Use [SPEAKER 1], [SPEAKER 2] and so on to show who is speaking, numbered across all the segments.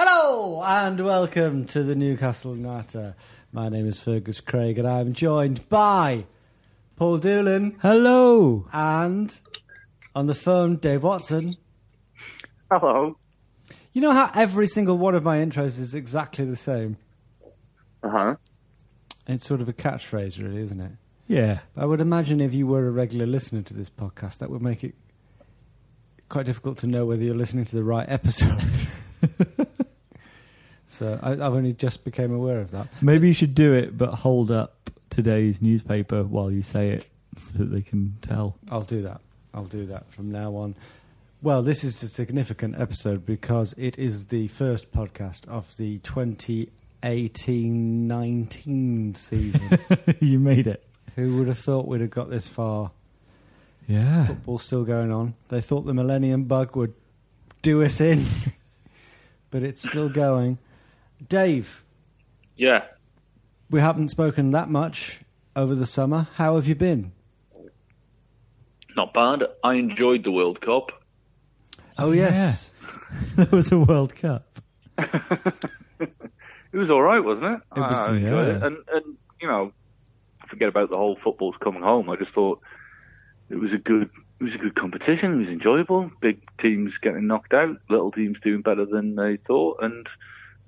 [SPEAKER 1] Hello and welcome to the Newcastle Natter. My name is Fergus Craig and I'm joined by Paul Doolan
[SPEAKER 2] Hello.
[SPEAKER 1] and on the phone Dave Watson.
[SPEAKER 3] Hello.
[SPEAKER 1] You know how every single one of my intros is exactly the same?
[SPEAKER 3] Uh huh.
[SPEAKER 1] It's sort of a catchphrase, really, isn't it?
[SPEAKER 2] Yeah.
[SPEAKER 1] I would imagine if you were a regular listener to this podcast, that would make it quite difficult to know whether you're listening to the right episode. so I, I've only just became aware of that.
[SPEAKER 4] Maybe you should do it, but hold up today's newspaper while you say it so that they can tell.
[SPEAKER 1] I'll do that. I'll do that from now on. Well, this is a significant episode because it is the first podcast of the 2018-19 season.
[SPEAKER 4] you made it.
[SPEAKER 1] Who would have thought we'd have got this far?
[SPEAKER 4] Yeah.
[SPEAKER 1] Football's still going on. They thought the Millennium Bug would do us in, but it's still going. Dave,
[SPEAKER 3] Yeah.
[SPEAKER 1] we haven't spoken that much over the summer. How have you been?
[SPEAKER 3] Not bad. I enjoyed the World Cup.
[SPEAKER 1] Oh, yes.
[SPEAKER 4] there was a World Cup.
[SPEAKER 3] It was all right, wasn't it?
[SPEAKER 1] It was-
[SPEAKER 3] I enjoyed
[SPEAKER 4] yeah.
[SPEAKER 3] it. And, and, you know, forget about the whole football's coming home. I just thought it was a good it was a good competition. It was enjoyable. Big teams getting knocked out, little teams doing better than they thought, and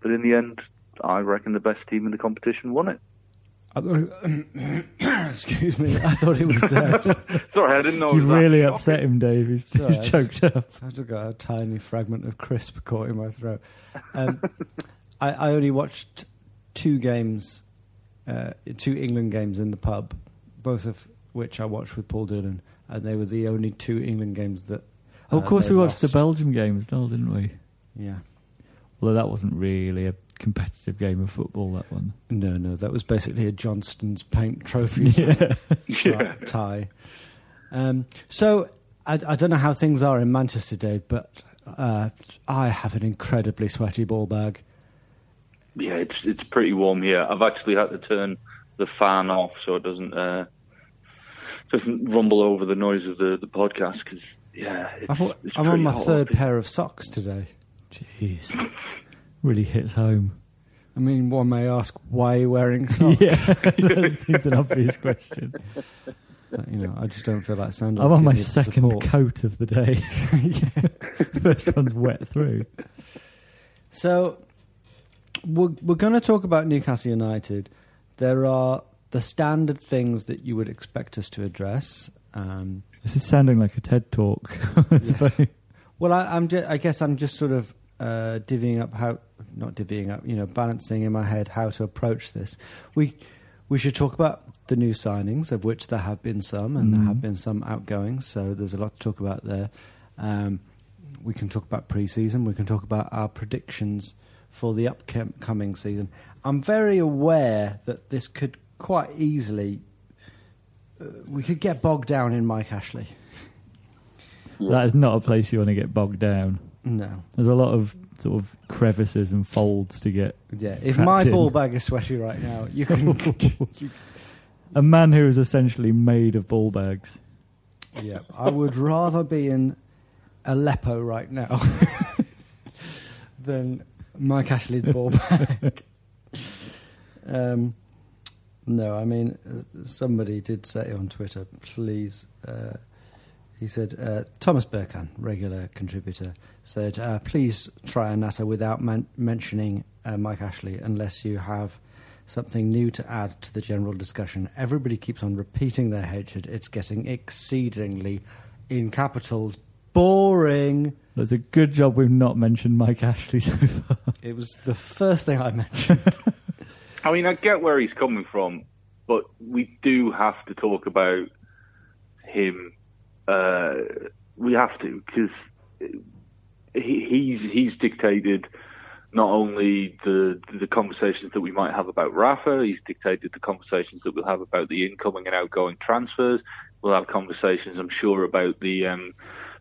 [SPEAKER 3] but in the end, I reckon the best team in the competition won it.
[SPEAKER 1] I thought it- excuse me. I thought it was. Uh,
[SPEAKER 3] Sorry, I didn't know. it
[SPEAKER 4] You
[SPEAKER 3] was that
[SPEAKER 4] really
[SPEAKER 3] shocking.
[SPEAKER 4] upset him, Dave. He's,
[SPEAKER 1] Sorry,
[SPEAKER 4] he's
[SPEAKER 1] I
[SPEAKER 4] choked up.
[SPEAKER 1] I've just got a tiny fragment of crisp caught in my throat. Um, I, I only watched two games, uh, two England games in the pub, both of which I watched with Paul Doolan, and they were the only two England games that.
[SPEAKER 4] Oh, of
[SPEAKER 1] uh,
[SPEAKER 4] course,
[SPEAKER 1] they
[SPEAKER 4] we watched
[SPEAKER 1] lost.
[SPEAKER 4] the Belgium game as well, didn't we?
[SPEAKER 1] Yeah.
[SPEAKER 4] Although that wasn't really a competitive game of football, that one.
[SPEAKER 1] No, no, that was basically a Johnstone's paint trophy
[SPEAKER 4] Yeah.
[SPEAKER 3] Yeah.
[SPEAKER 1] tie. Um, so I, I don't know how things are in Manchester, Dave, but uh, I have an incredibly sweaty ball bag.
[SPEAKER 3] Yeah, it's it's pretty warm here. I've actually had to turn the fan off so it doesn't uh, doesn't rumble over the noise of the, the podcast. Because yeah, it's,
[SPEAKER 1] I thought,
[SPEAKER 3] it's
[SPEAKER 1] I'm on my
[SPEAKER 3] hot
[SPEAKER 1] third pair of socks today.
[SPEAKER 4] Jeez. really hits home.
[SPEAKER 1] I mean, one may ask, why are you wearing socks?
[SPEAKER 4] Yeah, that seems an obvious question.
[SPEAKER 1] But, you know, I just don't feel like sandals.
[SPEAKER 4] I'm on my second
[SPEAKER 1] support.
[SPEAKER 4] coat of the day. First one's wet through.
[SPEAKER 1] So we're, we're going to talk about Newcastle United. There are the standard things that you would expect us to address. Um,
[SPEAKER 4] This is sounding like a TED talk.
[SPEAKER 1] Yes. well, I, I'm ju- I guess I'm just sort of uh, divvying up how, not divvying up, you know, balancing in my head how to approach this. We we should talk about the new signings, of which there have been some, and there
[SPEAKER 4] Mhm.
[SPEAKER 1] have been some outgoings. So there's a lot to talk about there. Um, we can talk about pre-season. We can talk about our predictions for the upcoming season. I'm very aware that this could quite easily. Uh, we could get bogged down in Mike Ashley.
[SPEAKER 4] That is not a place you want to get bogged down.
[SPEAKER 1] No.
[SPEAKER 4] There's a lot of sort of crevices and folds to get.
[SPEAKER 1] Yeah. If my
[SPEAKER 4] in.
[SPEAKER 1] ball bag is sweaty right now, you can. you,
[SPEAKER 4] A man who is essentially made of ball bags.
[SPEAKER 1] yeah. I would rather be in Aleppo right now than Mike Ashley's ball bag. um, no, I mean, uh, somebody did say on Twitter, please. Uh, he said, uh, Thomas Burkhan, regular contributor, said, uh, please try a natter without man- mentioning uh, Mike Ashley unless you have something new to add to the general discussion. Everybody keeps on repeating their hatred. It's getting exceedingly, in capitals, boring.
[SPEAKER 4] There's a good job we've not mentioned Mike Ashley so far.
[SPEAKER 1] It was the first thing I mentioned.
[SPEAKER 3] I mean, I get where he's coming from, but we do have to talk about him. Uh, we have to because he, he's he's dictated not only the the conversations that we might have about Rafa, he's dictated the conversations that we'll have about the incoming and outgoing transfers. We'll have conversations, I'm sure, about the um,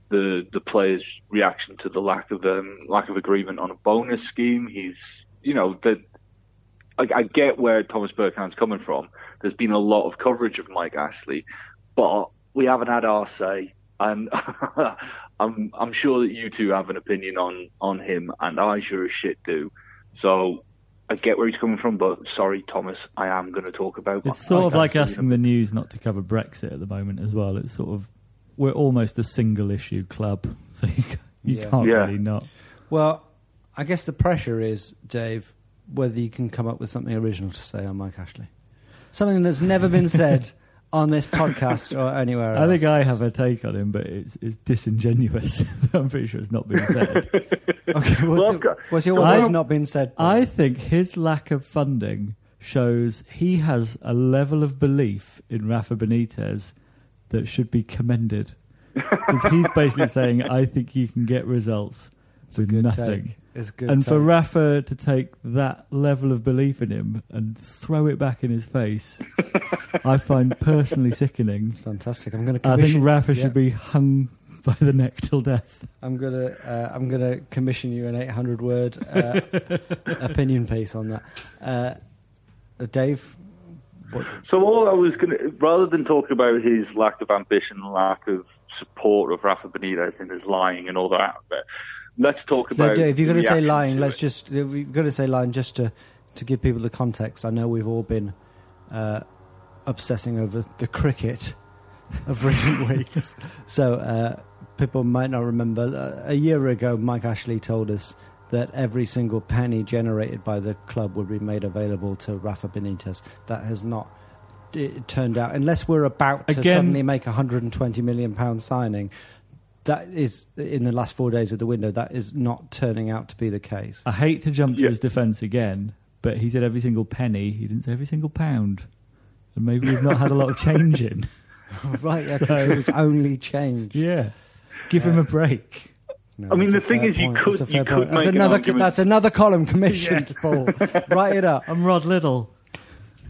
[SPEAKER 3] the the players' reaction to the lack of um, lack of agreement on a bonus scheme. He's you know that I, I get where Thomas Burkhand's coming from. There's been a lot of coverage of Mike Ashley, but we haven't had our say, and I'm I'm sure that you two have an opinion on on him, and I sure as shit do. So I get where he's coming from, but sorry, Thomas, I am going to talk about.
[SPEAKER 4] It's sort of like
[SPEAKER 3] Ashley.
[SPEAKER 4] asking the news not to cover Brexit at the moment as well. It's sort of we're almost a single issue club, so you, you
[SPEAKER 1] Yeah.
[SPEAKER 4] can't
[SPEAKER 3] Yeah.
[SPEAKER 4] really not.
[SPEAKER 1] Well, I guess the pressure is, Dave, whether you can come up with something original to say on Mike Ashley. Something that's never been said on this podcast or anywhere else.
[SPEAKER 4] I think I have a take on him, but it's, it's disingenuous. I'm pretty sure it's not been said.
[SPEAKER 1] Okay,
[SPEAKER 3] Well,
[SPEAKER 1] what's,
[SPEAKER 3] I've got-
[SPEAKER 1] what's your
[SPEAKER 4] I-
[SPEAKER 1] one that's not been said?
[SPEAKER 4] I think his lack of funding shows he has a level of belief in Rafa Benitez that should be commended. 'Cause he's basically saying, I think you can get results with
[SPEAKER 1] good
[SPEAKER 4] nothing.
[SPEAKER 1] take. It's good.
[SPEAKER 4] and for. Rafa to take that level of belief in him and throw it back in his face, I find personally sickening.
[SPEAKER 1] It's fantastic. I'm going to.
[SPEAKER 4] I think Rafa
[SPEAKER 1] yeah.
[SPEAKER 4] should be hung by the neck till death.
[SPEAKER 1] I'm gonna. Uh, I'm gonna commission you an 800 word uh, opinion piece on that. Uh, uh, Dave, what,
[SPEAKER 3] So all I was going to, rather than talk about his lack of ambition, lack of support of Rafa Benitez and his lying and all that, but let's talk about.
[SPEAKER 1] Dave, if you're going to say lying,
[SPEAKER 3] to
[SPEAKER 1] let's
[SPEAKER 3] it.
[SPEAKER 1] just. We've got to say lying just to to give people the context. I know we've all been uh, obsessing over the cricket of recent weeks, so uh, people might not remember. Uh, a year ago, Mike Ashley told us that every single penny generated by the club would be made available to Rafa Benitez. That has not. It turned out, unless we're about to
[SPEAKER 4] Again-
[SPEAKER 1] suddenly make a 120 million pound signing, that is in the last four days of the window. That is not turning out to be the case.
[SPEAKER 4] I hate to jump to
[SPEAKER 3] Yeah.
[SPEAKER 4] his defence again, but he said every single penny. He didn't say every single pound. And maybe we've not had a lot of change in.
[SPEAKER 1] right, yeah, 'cause it was only change.
[SPEAKER 4] Yeah. Give him a break.
[SPEAKER 1] No,
[SPEAKER 3] I mean, the thing
[SPEAKER 1] fair
[SPEAKER 3] is you could-
[SPEAKER 1] That's
[SPEAKER 3] you
[SPEAKER 1] fair
[SPEAKER 3] could
[SPEAKER 1] point. That's
[SPEAKER 3] make an
[SPEAKER 1] another. That's another column commissioned, Paul. Write it up.
[SPEAKER 4] I'm Rod Liddle.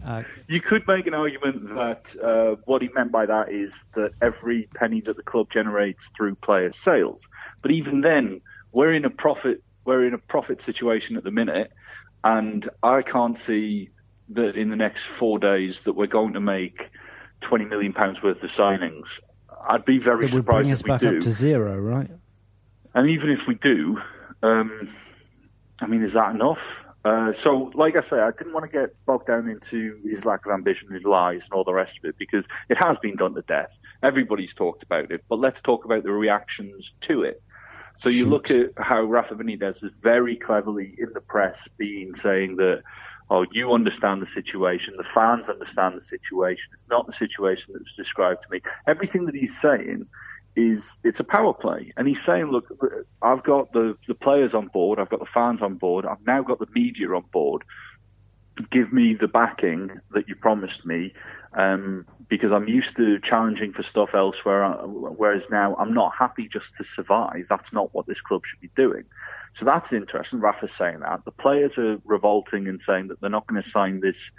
[SPEAKER 1] Uh,
[SPEAKER 3] You could make an argument that uh, what he meant by that is that every penny that the club generates through player sales. But even then, we're in a profit. We're in a profit situation at the minute, and I can't see that in the next four days that we're going to make twenty million pounds worth of signings. I'd be very
[SPEAKER 1] it would
[SPEAKER 3] surprised
[SPEAKER 1] bring us
[SPEAKER 3] if we
[SPEAKER 1] back
[SPEAKER 3] do.
[SPEAKER 1] up to zero, right?
[SPEAKER 3] And even if we do, um, I mean, is that enough? Uh, so, like I say, I didn't want to get bogged down into his lack of ambition, his lies, and all the rest of it because it has been done to death. Everybody's talked about it, but let's talk about the reactions to it. So you
[SPEAKER 1] Shoot.
[SPEAKER 3] look at how Rafa Benitez is very cleverly in the press being saying that, oh, you understand the situation, the fans understand the situation. It's not the situation that was described to me. Everything that he's saying is it's a power play, and he's saying, look, I've got the the players on board, I've got the fans on board, I've now got the media on board. Give me the backing that you promised me, um, because I'm used to challenging for stuff elsewhere. uh, Whereas now I'm not happy just to survive. That's not what this club should be doing. So that's interesting. Rafa's saying that the players are revolting and saying that they're not going to sign this.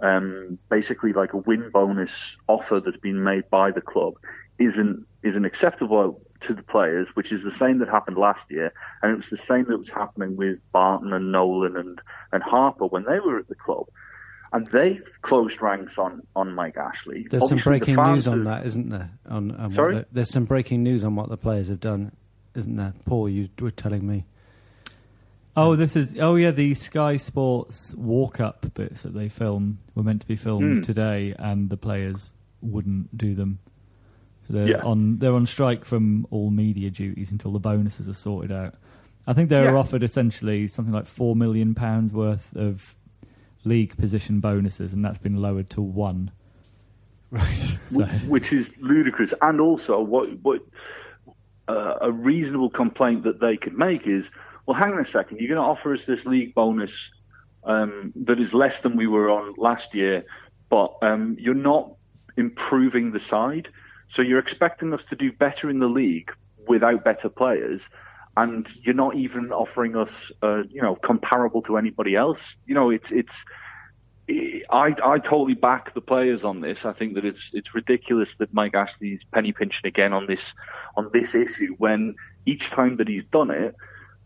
[SPEAKER 3] Um, basically, like a win bonus offer that's been made by the club isn't isn't acceptable to the players, which is the same that happened last year, and it was the same that was happening with Barton and Nolan and, and Harper when they were at the club. And they've closed ranks on, on Mike Ashley.
[SPEAKER 1] There's
[SPEAKER 3] Obviously,
[SPEAKER 1] some breaking
[SPEAKER 3] fans
[SPEAKER 1] news on that, isn't there? On, on
[SPEAKER 3] Sorry?
[SPEAKER 1] the- there's some breaking news on what the players have done, isn't there? Paul, you were telling me.
[SPEAKER 4] Oh, this is oh yeah, the Sky Sports walk up bits that they film were meant to be filmed
[SPEAKER 3] Hmm.
[SPEAKER 4] today, and the players wouldn't do them. So they're
[SPEAKER 3] Yeah.
[SPEAKER 4] on they're on strike from all media duties until the bonuses are sorted out. I think they were
[SPEAKER 3] Yeah.
[SPEAKER 4] offered essentially something like four million pounds worth of league position bonuses, and that's been lowered to one.
[SPEAKER 1] Right.
[SPEAKER 4] So
[SPEAKER 3] which is ludicrous. And also, what what uh, a reasonable complaint that they could make is, well, hang on a second, you're going to offer us this league bonus um, that is less than we were on last year, but um, you're not improving the side, so you're expecting us to do better in the league without better players. And you're not even offering us, uh, you know, comparable to anybody else. You know, it's it's I, I totally back the players on this. I think that it's it's ridiculous that Mike Ashley's penny pinching again on this on this issue when each time that he's done it,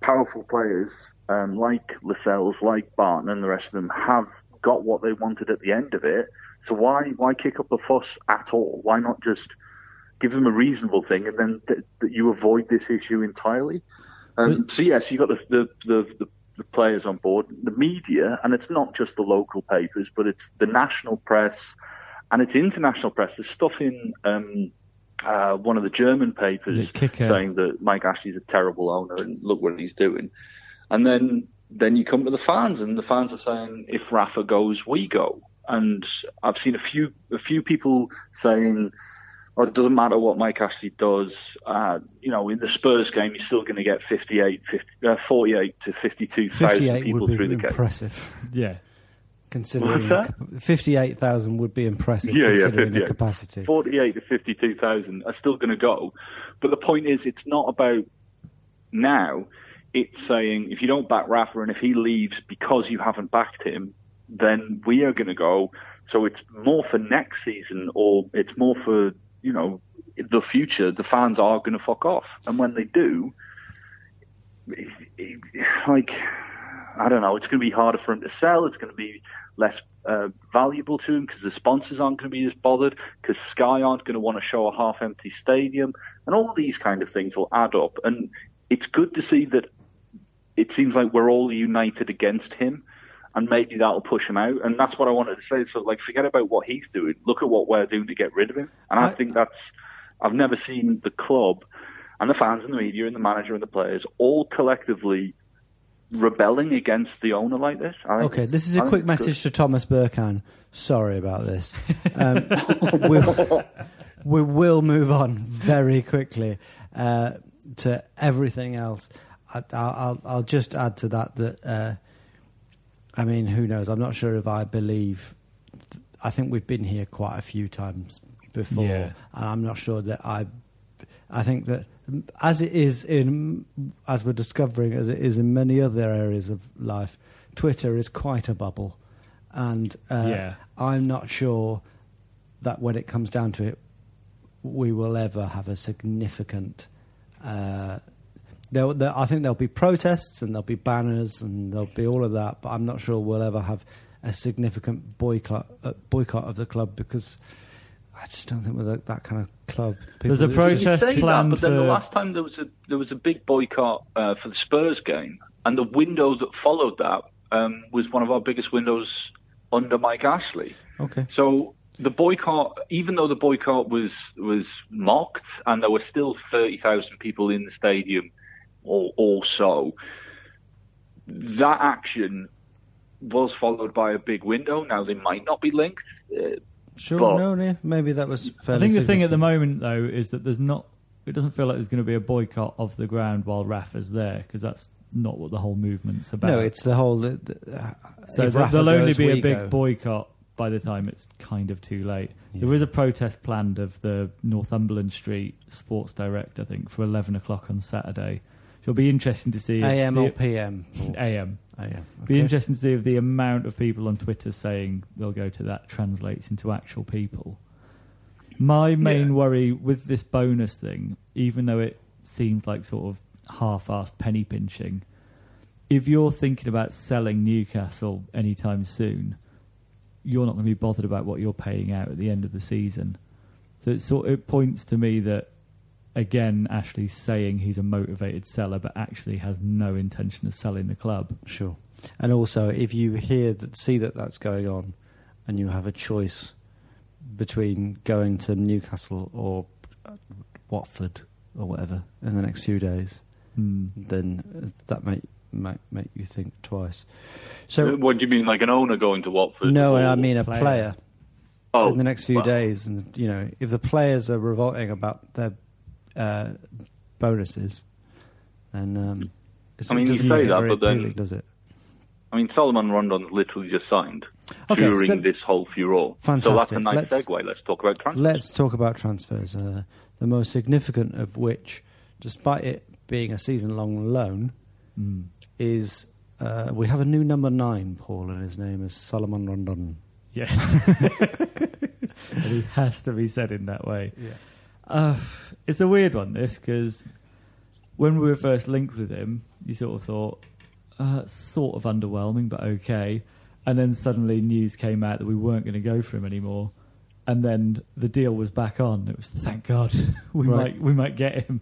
[SPEAKER 3] powerful players um, like Lascelles, like Barton, and the rest of them have got what they wanted at the end of it. So why why kick up a fuss at all? Why not just give them a reasonable thing and then th- that you avoid this issue entirely? Um, so yes, you've got the the, the the the players on board, the media, and it's not just the local papers, but it's the national press and it's international press. There's stuff in um, uh, one of the German papers saying that Mike Ashley's a terrible owner and look what he's doing. And then then you come to the fans, and the fans are saying, if Rafa goes, we go. And I've seen a few a few people saying, oh, it doesn't matter what Mike Ashley does. Uh, you know, in the Spurs game, you're still going to get 58, 50, uh, 48 to 52,000
[SPEAKER 1] 58
[SPEAKER 3] people
[SPEAKER 1] would be
[SPEAKER 3] through the game.
[SPEAKER 1] impressive.
[SPEAKER 4] yeah,
[SPEAKER 1] Considering
[SPEAKER 3] What's that?
[SPEAKER 1] 58,000 would be impressive
[SPEAKER 3] Yeah, yeah,
[SPEAKER 1] considering the capacity.
[SPEAKER 3] 48 to 52,000 are still going to go. But the point is, it's not about now. It's saying if you don't back Rafa and if he leaves because you haven't backed him, then we are going to go. So it's more for next season or it's more for, you know, the future. The fans are going to fuck off. And when they do, like, I don't know, it's going to be harder for him to sell. It's going to be less uh, valuable to him because the sponsors aren't going to be as bothered because Sky aren't going to want to show a half-empty stadium, and all these kind of things will add up. And it's good to see that it seems like we're all united against him, and maybe that'll push him out. And that's what I wanted to say. So, like, forget about what he's doing. Look at what we're doing to get rid of him. And I,
[SPEAKER 1] I-
[SPEAKER 3] think that's. I've never seen the club and the fans and the media and the manager and the players all collectively rebelling against the owner like this.
[SPEAKER 1] Okay, this is a quick
[SPEAKER 3] it's good.
[SPEAKER 1] message to Thomas Burkhan. Sorry about this. Um, we'll, we will move on very quickly uh, to everything else. I, I'll, I'll, I'll just add to that that, uh, I mean, who knows? I'm not sure if I believe. I think we've been here quite a few times before,
[SPEAKER 4] Yeah.
[SPEAKER 1] and I'm not sure that I. I think that as it is in, as we're discovering, as it is in many other areas of life, Twitter is quite a bubble, and uh,
[SPEAKER 4] Yeah.
[SPEAKER 1] I'm not sure that when it comes down to it, we will ever have a significant. Uh, there, there, I think there'll be protests and there'll be banners and there'll be all of that, but I'm not sure we'll ever have a significant boycott uh, boycott of the club because I just don't think we're that, that kind of club.
[SPEAKER 4] There's a
[SPEAKER 1] People- it's just-
[SPEAKER 4] protest
[SPEAKER 3] say
[SPEAKER 4] planned
[SPEAKER 3] that, but then the last time there was a there was a big boycott uh, for the Spurs game, and the window that followed that um, was one of our biggest windows under Mike Ashley.
[SPEAKER 1] Okay.
[SPEAKER 3] So the boycott, even though the boycott was was mocked, and there were still thirty thousand people in the stadium, or, or so, that action was followed by a big window. Now they might not be linked. Uh,
[SPEAKER 1] Sure,
[SPEAKER 3] But-
[SPEAKER 1] no, no, maybe that was
[SPEAKER 4] I think the thing at the moment though is that there's not. It doesn't feel like there's going to be a boycott of the ground while Rafa's there because that's not what the whole movement's about.
[SPEAKER 1] No, it's the whole. The, the, uh,
[SPEAKER 4] so
[SPEAKER 1] if
[SPEAKER 4] there, there'll only be a big
[SPEAKER 1] go.
[SPEAKER 4] boycott by the time it's kind of too late.
[SPEAKER 1] Yeah.
[SPEAKER 4] There is a protest planned of the Northumberland Street Sports Direct, I think, for 11 o'clock on Saturday. It'll be interesting to see
[SPEAKER 1] AM
[SPEAKER 4] the-
[SPEAKER 1] or PM. Or
[SPEAKER 4] AM.
[SPEAKER 1] AM.
[SPEAKER 4] Be interesting to see if the amount of people on Twitter saying they'll go to that translates into actual people. My main
[SPEAKER 3] Yeah.
[SPEAKER 4] worry with this bonus thing even though it seems like sort of half-assed penny pinching. If you're thinking about selling Newcastle anytime soon, you're not going to be bothered about what you're paying out at the end of the season. So it sort it points to me that again, Ashley's saying he's a motivated seller, but actually has no intention of selling the club.
[SPEAKER 1] Sure. And also, if you hear that, see that that's going on, and you have a choice between going to Newcastle or uh, Watford or whatever in the next few days,
[SPEAKER 4] Hmm.
[SPEAKER 1] then uh, that might might make you think twice. So
[SPEAKER 3] what do you mean, like an owner going to Watford?
[SPEAKER 1] no,
[SPEAKER 3] or-
[SPEAKER 1] I mean a
[SPEAKER 4] player.
[SPEAKER 1] player,
[SPEAKER 3] oh,
[SPEAKER 1] in the next few
[SPEAKER 3] well,
[SPEAKER 1] days, and you know if the players are revolting about their uh, bonuses, then um, it's,
[SPEAKER 3] I mean,
[SPEAKER 1] it
[SPEAKER 3] you
[SPEAKER 1] doesn't
[SPEAKER 3] say that, but then-
[SPEAKER 1] appealing, does it?
[SPEAKER 3] I mean, Solomon Rondon's literally just signed
[SPEAKER 1] Okay,
[SPEAKER 3] during
[SPEAKER 1] so-
[SPEAKER 3] this whole furore. So that's
[SPEAKER 1] Fantastic.
[SPEAKER 3] a nice
[SPEAKER 1] Let's-
[SPEAKER 3] segue. Let's talk about transfers.
[SPEAKER 1] Let's talk about transfers. Uh, the most significant of which, despite it being a season-long loan,
[SPEAKER 4] Hmm.
[SPEAKER 1] is uh, we have a new number nine, Paul, and his name is Solomon Rondon.
[SPEAKER 4] Yeah. and he has to be said in that way. Uh, it's a weird one, this, because when we were first linked with him, you sort of thought, uh, sort of underwhelming, but okay. And then suddenly news came out that we weren't going to go for him anymore. And then the deal was back on. It was thank God we
[SPEAKER 1] Right.
[SPEAKER 4] might we might get him.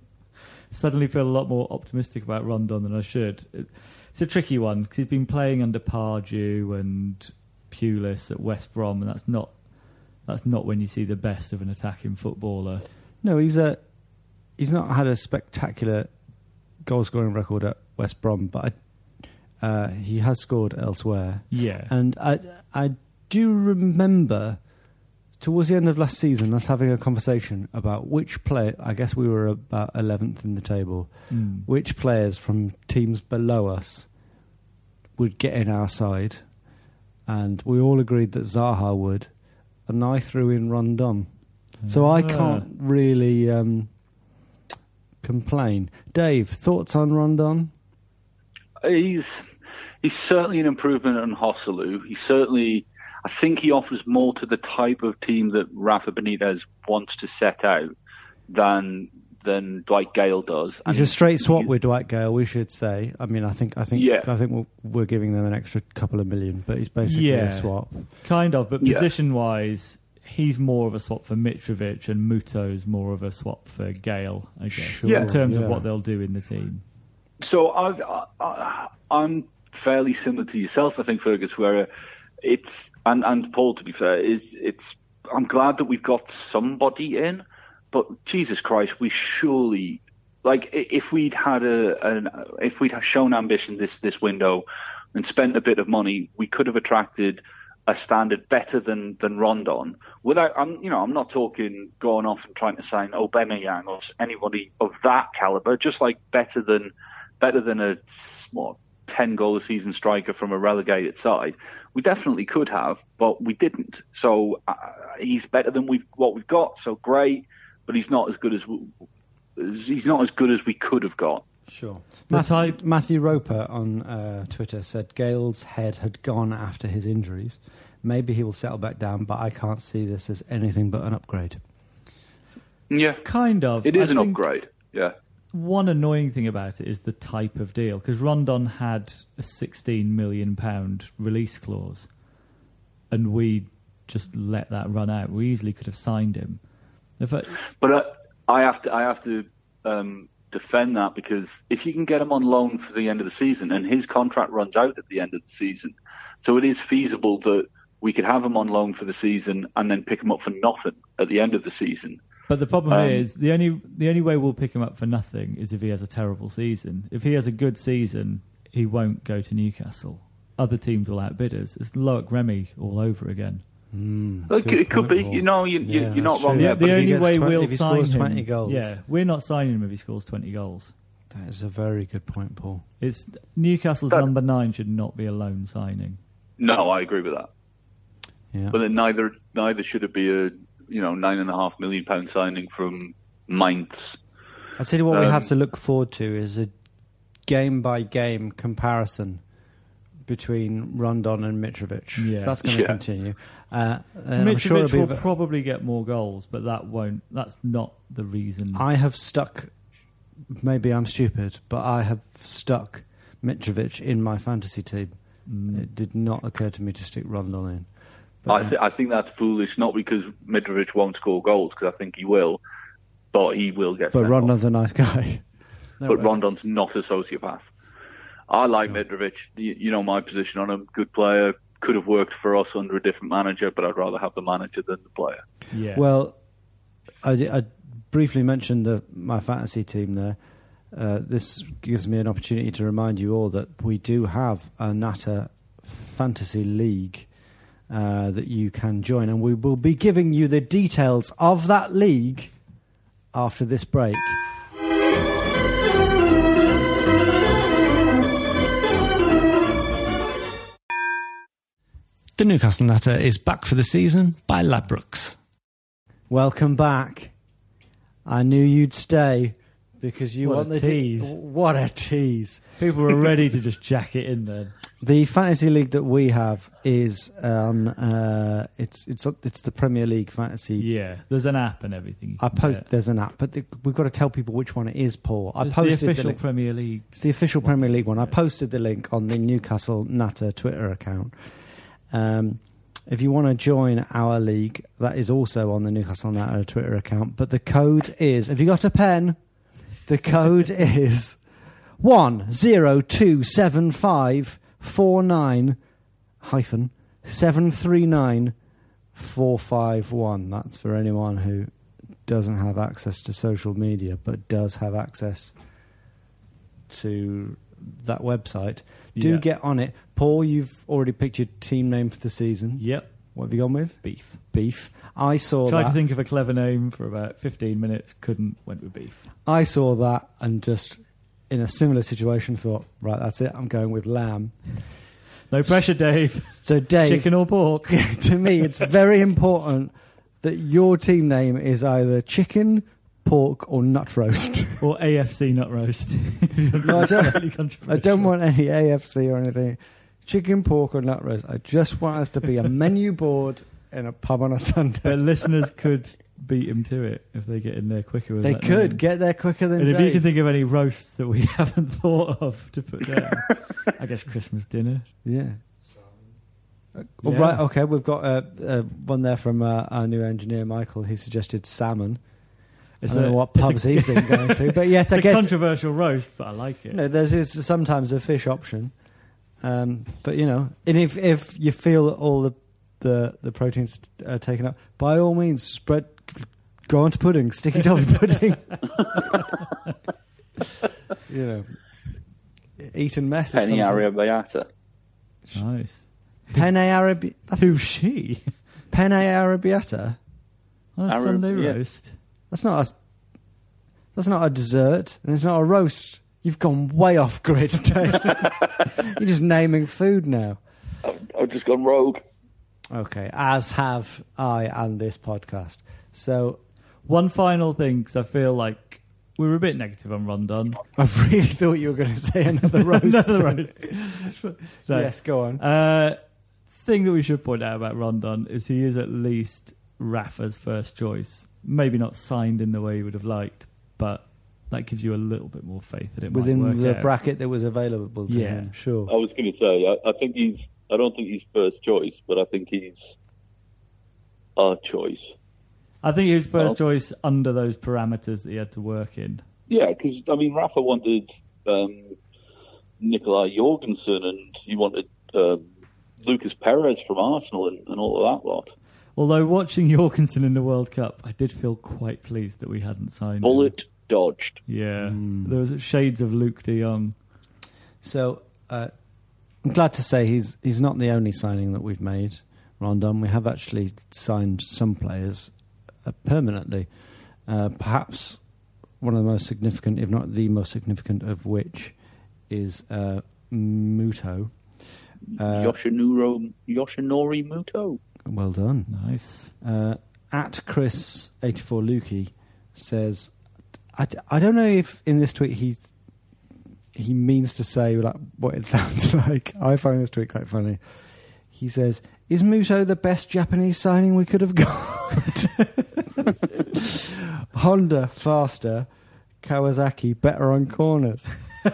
[SPEAKER 4] Suddenly feel a lot more optimistic about Rondon than I should. It- It's a tricky one because he's been playing under Pardew and Pulis at West Brom, and that's not that's not when you see the best of an attacking footballer.
[SPEAKER 1] No, he's a he's not had a spectacular goal-scoring record at West Brom, but I, uh, he has scored elsewhere.
[SPEAKER 4] Yeah,
[SPEAKER 1] And I, I do remember towards the end of last season us having a conversation about which player. I guess we were about eleventh in the table.
[SPEAKER 4] Mm.
[SPEAKER 1] Which players from teams below us would get in our side, and we all agreed that Zaha would, and I threw in Rondon. So I
[SPEAKER 4] Ah.
[SPEAKER 1] can't really um, complain. Dave, thoughts on Rondon?
[SPEAKER 3] He's he's certainly an improvement on Joselu. He certainly, I think he offers more to the type of team that Rafa Benitez wants to set out than than Dwight Gayle does. And
[SPEAKER 1] He's a straight swap
[SPEAKER 3] he-
[SPEAKER 1] with Dwight Gayle, we should say. I mean, I think, I think,
[SPEAKER 3] Yeah.
[SPEAKER 1] I think we're, we're giving them an extra couple of million, but he's basically
[SPEAKER 4] Yeah.
[SPEAKER 1] a swap.
[SPEAKER 4] kind of, but
[SPEAKER 3] Yeah.
[SPEAKER 4] position wise, he's more of a swap for Mitrovic, and Muto's more of a swap for Gayle. I guess
[SPEAKER 1] Sure,
[SPEAKER 4] in terms
[SPEAKER 1] yeah.
[SPEAKER 4] of what they'll do in the team.
[SPEAKER 3] So I've, I, I, I'm fairly similar to yourself, I think, Fergus. Where uh, it's and and Paul, to be fair, is it's. I'm glad that we've got somebody in, but Jesus Christ, we surely like if we'd had a an if we'd have shown ambition this this window and spent a bit of money, we could have attracted a standard better than than Rondon. Without, I'm you know, I'm not talking going off and trying to sign Aubameyang or anybody of that caliber. Just like better than better than a what ten goal a season striker from a relegated side. We definitely could have, but we didn't. So uh, he's better than we've what we've got. So great, but he's not as good as we, he's not as good as we could have got.
[SPEAKER 1] Sure. Matthew, Matthew Roper on uh, Twitter said Gayle's head had gone after his injuries. Maybe he will settle back down, but I can't see this as anything but an upgrade.
[SPEAKER 3] Yeah,
[SPEAKER 4] Kind of.
[SPEAKER 3] it is
[SPEAKER 4] I
[SPEAKER 3] an upgrade. Yeah.
[SPEAKER 4] One annoying thing about it is the type of deal because Rondon had a 16 million pound release clause, and we just let that run out. We easily could have signed him. If I,
[SPEAKER 3] But uh, I have to, I have to um, defend that because if you can get him on loan for the end of the season, and his contract runs out at the end of the season, so it is feasible that we could have him on loan for the season and then pick him up for nothing at the end of the season.
[SPEAKER 4] But the problem
[SPEAKER 3] Um,
[SPEAKER 4] is the only the only way we'll pick him up for nothing is if he has a terrible season. If he has a good season, he won't go to Newcastle. Other teams will outbid us. It's Loic Remy all over again.
[SPEAKER 3] It,
[SPEAKER 1] Good
[SPEAKER 3] it could be,
[SPEAKER 1] Paul.
[SPEAKER 3] you know, you, you,
[SPEAKER 1] Yeah,
[SPEAKER 3] you're not
[SPEAKER 1] that's
[SPEAKER 3] wrong
[SPEAKER 1] true.
[SPEAKER 3] there.
[SPEAKER 4] the
[SPEAKER 3] but
[SPEAKER 1] if
[SPEAKER 4] only way
[SPEAKER 1] 20
[SPEAKER 4] we'll
[SPEAKER 1] if he
[SPEAKER 4] sign
[SPEAKER 1] scores
[SPEAKER 4] him,
[SPEAKER 1] 20 goals.
[SPEAKER 4] yeah, we're not signing him if he scores twenty goals.
[SPEAKER 1] That is a very good point, Paul.
[SPEAKER 4] It's Newcastle's
[SPEAKER 3] That-
[SPEAKER 4] number nine should not be a loan signing.
[SPEAKER 3] no, I agree with that.
[SPEAKER 1] Yeah.
[SPEAKER 3] But then neither neither should it be a you know nine and a half million pound signing from Mainz.
[SPEAKER 1] I'd say what we
[SPEAKER 3] Um,
[SPEAKER 1] have to look forward to is a game by game comparison between Rondon and Mitrovic.
[SPEAKER 4] Yeah.
[SPEAKER 1] That's going to
[SPEAKER 3] Yeah.
[SPEAKER 1] continue. Uh, and I'm
[SPEAKER 4] Mitrovic
[SPEAKER 1] sure it'll v-
[SPEAKER 4] probably get more goals, but that won't. That's not the reason.
[SPEAKER 1] I have stuck. Maybe I'm stupid, but I have stuck Mitrovic in my fantasy team.
[SPEAKER 4] Mm.
[SPEAKER 1] It did not occur to me to stick Rondon in. But,
[SPEAKER 3] I, th- I think that's foolish, not because Mitrovic won't score goals, because I think he will, but he will get
[SPEAKER 1] but
[SPEAKER 3] sent off.
[SPEAKER 1] Rondon's a nice guy.
[SPEAKER 3] but Rondon's not a sociopath. I like Mitrovic. You, you know my position on him. Good player. Could have worked for us under a different manager, but I'd rather have the manager than the player.
[SPEAKER 4] yeah.
[SPEAKER 1] Well, I, I briefly mentioned the, my fantasy team there. Uh, this gives me an opportunity to remind you all that we do have a Natter Fantasy League uh, that you can join, and we will be giving you the details of that league after this break.
[SPEAKER 2] The Newcastle Natter is back for the season by Ladbrokes.
[SPEAKER 1] Welcome back. I knew you'd stay because you
[SPEAKER 4] What
[SPEAKER 1] want
[SPEAKER 4] a
[SPEAKER 1] the te-
[SPEAKER 4] tease.
[SPEAKER 1] what a tease!
[SPEAKER 4] People were ready to just jack it in then.
[SPEAKER 1] The fantasy league that we have is um, uh, it's it's it's the Premier League fantasy.
[SPEAKER 4] Yeah, there's an app and everything.
[SPEAKER 1] I
[SPEAKER 4] can
[SPEAKER 1] post.
[SPEAKER 4] get.
[SPEAKER 1] There's an app, but the, we've got to tell people which one it is. Paul, I
[SPEAKER 4] It's
[SPEAKER 1] posted
[SPEAKER 4] the official
[SPEAKER 1] link.
[SPEAKER 4] Premier League.
[SPEAKER 1] It's the official Premier League one. I posted the link on the Newcastle Natter Twitter account. Um, if you want to join our league, that is also on the Newcastle Natter Twitter account. But the code is. Have you got a pen? The code is one zero two seven five four nine hyphen seven three nine four five one. That's for anyone who doesn't have access to social media but does have access to that website. Do
[SPEAKER 4] Yeah.
[SPEAKER 1] get on it. Paul, you've already picked your team name for the season.
[SPEAKER 4] Yep,
[SPEAKER 1] What have you gone with?
[SPEAKER 4] beef.
[SPEAKER 1] Beef. I saw
[SPEAKER 4] Tried
[SPEAKER 1] that.
[SPEAKER 4] to think of a clever name for about 15 minutes, couldn't, went with beef.
[SPEAKER 1] I saw that and just in a similar situation thought, right, that's it. I'm going with lamb.
[SPEAKER 4] No pressure, Dave.
[SPEAKER 1] So Dave,
[SPEAKER 4] Chicken or pork?
[SPEAKER 1] to me, it's very important that your team name is either chicken, pork, or nut roast.
[SPEAKER 4] or AFC nut roast.
[SPEAKER 1] No, I don't- I don't want any AFC or anything. Chicken, pork, or nut roast. I just want us to be a menu board in a pub on a Sunday.
[SPEAKER 4] But listeners could beat him to it if they get in there quicker.
[SPEAKER 1] They could
[SPEAKER 4] name.
[SPEAKER 1] get there quicker than
[SPEAKER 4] And if you can think of any roasts that we haven't thought of to put down, I guess Christmas dinner.
[SPEAKER 1] Yeah.
[SPEAKER 4] Yeah.
[SPEAKER 1] Right, okay, we've got uh, uh, one there from uh, our new engineer, Michael. He suggested salmon.
[SPEAKER 4] It's
[SPEAKER 1] I don't
[SPEAKER 4] a-
[SPEAKER 1] know what
[SPEAKER 4] it's a-
[SPEAKER 1] pubs he's been going to, but yes,
[SPEAKER 4] It's
[SPEAKER 1] I
[SPEAKER 4] a
[SPEAKER 1] guess
[SPEAKER 4] controversial roast, but I like it.
[SPEAKER 1] you know, there's is sometimes a fish option. Um, but you know, and if if you feel that all the the, the proteins are taken up, by all means, spread. Go on to pudding, sticky toffee pudding. you know, Eton mess. is
[SPEAKER 3] Penny
[SPEAKER 1] sometimes-
[SPEAKER 3] Arrabbiata.
[SPEAKER 4] Nice.
[SPEAKER 1] Penne arabi- that's
[SPEAKER 4] Who's she?
[SPEAKER 1] penne arrabbiata.
[SPEAKER 4] On a
[SPEAKER 3] Arab-
[SPEAKER 4] Sunday
[SPEAKER 3] yeah.
[SPEAKER 4] roast.
[SPEAKER 1] That's not a. That's not a dessert, and it's not a roast. You've gone way off grid, Dave. You're just naming food now.
[SPEAKER 3] I've, I've just gone rogue.
[SPEAKER 1] Okay, as have I and this podcast. So
[SPEAKER 4] One final thing, because I feel like we were a bit negative on Rondon.
[SPEAKER 1] I really thought you were going to say another roast.
[SPEAKER 4] Another roast. So,
[SPEAKER 1] Yes, go on.
[SPEAKER 4] Uh, thing that we should point out about Rondon is he is at least Rafa's first choice. Maybe not signed in the way you would have liked, but that gives you a little bit more faith that it might
[SPEAKER 1] Within the
[SPEAKER 4] out.
[SPEAKER 1] bracket that was available to
[SPEAKER 4] Yeah.
[SPEAKER 1] him, sure.
[SPEAKER 3] I was going to say, I, I think he's. I don't think he's first choice, but I think he's our choice.
[SPEAKER 4] I think he was first
[SPEAKER 3] Well-
[SPEAKER 4] choice under those parameters that he had to work in.
[SPEAKER 3] Yeah, because I mean, Rafa wanted um, Nikolai Jorgensen, and he wanted um, Lucas Perez from Arsenal, and, and all of that lot.
[SPEAKER 4] Although watching Jorgensen in the World Cup, I did feel quite pleased that we hadn't signed him.
[SPEAKER 3] Bullet dodged.
[SPEAKER 4] Yeah, there was shades of Luuk De Jong.
[SPEAKER 1] So uh, I'm glad to say he's he's not the only signing that we've made, Rondon. We have actually signed some players uh, permanently. Uh, perhaps one of the most significant, if not the most significant, of which is uh, Muto. Uh,
[SPEAKER 3] Yoshinuro, Yoshinori Muto.
[SPEAKER 1] Well done.
[SPEAKER 4] Nice.
[SPEAKER 1] Uh, at Chris eighty four Lukey says, I, I don't know if in this tweet he he means to say like what it sounds like. I find this tweet quite funny. He says, "Is Muto the best Japanese signing we could have got?" Honda faster, Kawasaki better on corners.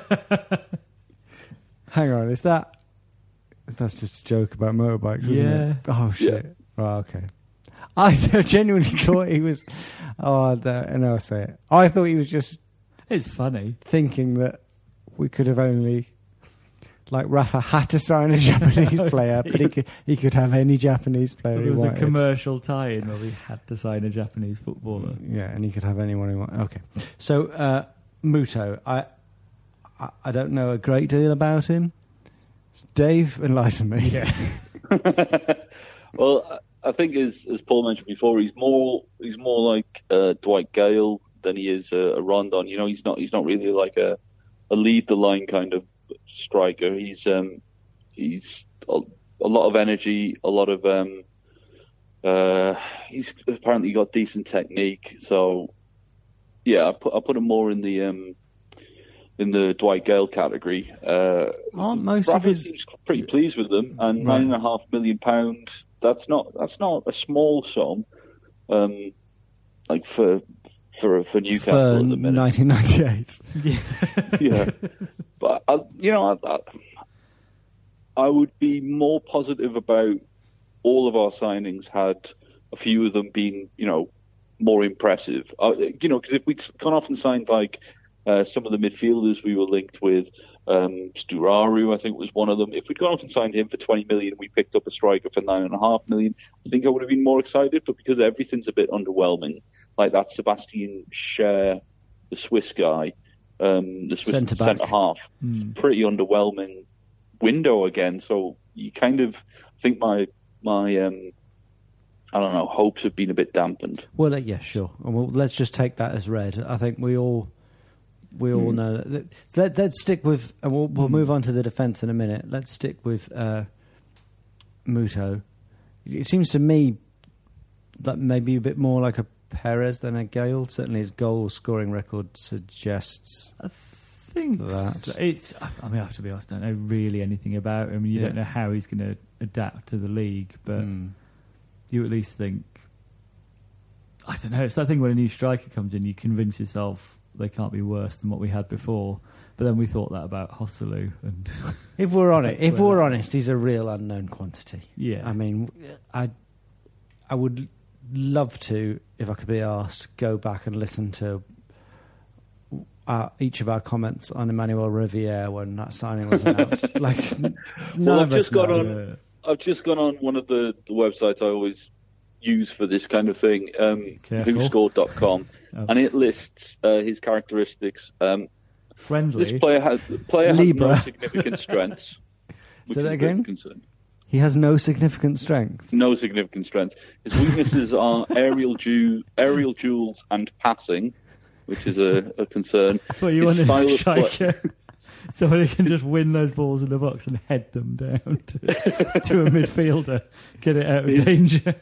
[SPEAKER 1] Hang on, is that? That's just a joke about motorbikes, isn't
[SPEAKER 4] Yeah.
[SPEAKER 1] it? Oh shit! Right, okay. I genuinely thought he was. Oh, the, no, I'll say it. I thought he was just
[SPEAKER 4] It's funny.
[SPEAKER 1] thinking that we could have only, like Rafa had to sign a Japanese player, but he could he could have any Japanese player he
[SPEAKER 4] was a commercial tie-in where we had to sign a Japanese footballer.
[SPEAKER 1] Yeah, and he could have anyone he wanted. Okay, so uh, Muto, I, I I don't know a great deal about him. Dave, enlighten me. Yeah.
[SPEAKER 3] Well, I I think as as Paul mentioned before, he's more he's more like uh, Dwight Gayle than he is a, a Rondon. You know, he's not he's not really like a a lead the line kind of striker. He's um he's a, a lot of energy, a lot of um uh he's apparently got decent technique. So yeah, I put I put him more in the um in the Dwight Gayle category. Uh,
[SPEAKER 1] Aren't most of his
[SPEAKER 3] seems pretty pleased with them, and
[SPEAKER 1] Right.
[SPEAKER 3] nine and a half million pound. That's not that's not a small sum, um, like for for for Newcastle
[SPEAKER 1] for
[SPEAKER 3] at the minute.
[SPEAKER 1] 1998?
[SPEAKER 3] yeah, but I, you know, I, I, I would be more positive about all of our signings had a few of them been, you know, more impressive. Uh, you know, because if we'd gone off and signed like uh, some of the midfielders we were linked with, um, Sturaro, I think was one of them. If we'd gone off and signed him for 20 million, we picked up a striker for nine and a half million. I think I would have been more excited. But because everything's a bit underwhelming, like that Sebastian Schär, the Swiss guy, um, the Swiss
[SPEAKER 1] Centre
[SPEAKER 3] centre half, it's a pretty underwhelming window again. So you kind of think my my um, I don't know hopes have been a bit dampened.
[SPEAKER 1] Well, uh, yeah, sure. And Well, let's just take that as read. I think we all we all know that. Let, let's stick with, and we'll, we'll move on to the defence in a minute. Let's stick with uh, Muto. It seems to me that maybe a bit more like a Perez than a Gayle. Certainly, his goal scoring record suggests.
[SPEAKER 4] I think
[SPEAKER 1] That.
[SPEAKER 4] it's. I mean, I have to be honest. I don't know really anything about him. You
[SPEAKER 1] Yeah.
[SPEAKER 4] don't know how he's going to adapt to the league, but
[SPEAKER 1] Mm.
[SPEAKER 4] you at least think. I don't know. It's that thing when a new striker comes in, you convince yourself they can't be worse than what we had before. But then we thought that about Joselu, and
[SPEAKER 1] If we're on it, if we're honest, he's a real unknown quantity.
[SPEAKER 4] yeah,
[SPEAKER 1] I mean, I I would love to, if I could be asked, go back and listen to uh, each of our comments on Emmanuel Riviere when that signing was announced. like, none
[SPEAKER 3] Well, I've just
[SPEAKER 1] us
[SPEAKER 3] got on- I've just gone on one of the, the websites I always use for this kind of thing, um,
[SPEAKER 4] Careful.
[SPEAKER 3] whoscored.com,
[SPEAKER 4] Oh.
[SPEAKER 3] and it lists uh, his characteristics. Um,
[SPEAKER 4] friendly.
[SPEAKER 3] this player has the player has no significant strengths.
[SPEAKER 1] Say that again?
[SPEAKER 3] concern.
[SPEAKER 1] He has no significant strengths.
[SPEAKER 3] No significant strengths. His weaknesses are aerial, ju- aerial duels and passing, which is a, a concern.
[SPEAKER 4] That's what you
[SPEAKER 3] His
[SPEAKER 4] want in
[SPEAKER 3] style of play-
[SPEAKER 4] striker. Somebody can just win those balls in the box and head them down to, to a midfielder, get it out of
[SPEAKER 3] His-
[SPEAKER 4] danger.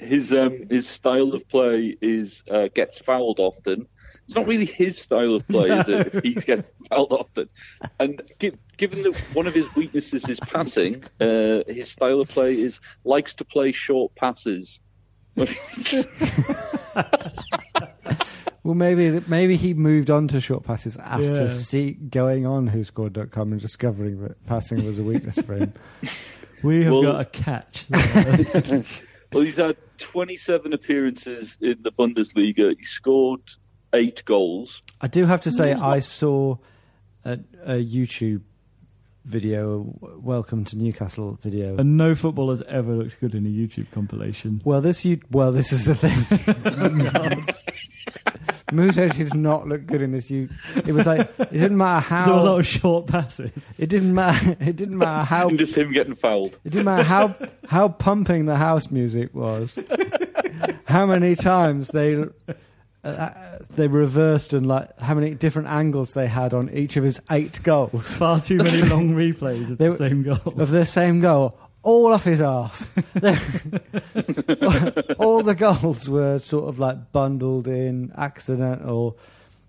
[SPEAKER 3] His um, his style of play is uh, gets fouled often. It's not really his style of play, is it? If he's getting fouled often, and gi- given that one of his weaknesses is passing, uh, his style of play is likes to play short passes.
[SPEAKER 1] Well, maybe maybe he moved on to short passes after
[SPEAKER 4] Yeah.
[SPEAKER 1] see, going on whoscored.com and discovering that passing was a weakness for him.
[SPEAKER 4] We have
[SPEAKER 3] Well-
[SPEAKER 4] got a catch. There.
[SPEAKER 3] well, he's had 27 appearances in the Bundesliga. He scored eight goals.
[SPEAKER 1] I do have to say, I saw a, a YouTube video, a Welcome to Newcastle video.
[SPEAKER 4] and no footballer's ever looked good in a YouTube compilation.
[SPEAKER 1] well, this you, well, this is the thing. Muto did not look good in this. You, it was like it didn't matter how
[SPEAKER 4] There were a lot of short passes.
[SPEAKER 1] It didn't matter. It didn't matter how.
[SPEAKER 3] And just him getting fouled.
[SPEAKER 1] It didn't matter how how pumping the house music was. how many times they uh, they reversed and like how many different angles they had on each of his eight goals
[SPEAKER 4] Far too many long replays of
[SPEAKER 1] They
[SPEAKER 4] the
[SPEAKER 1] were-
[SPEAKER 4] same goal.
[SPEAKER 1] of the same goal, all off his arse. all the goals were sort of like bundled in, accidental.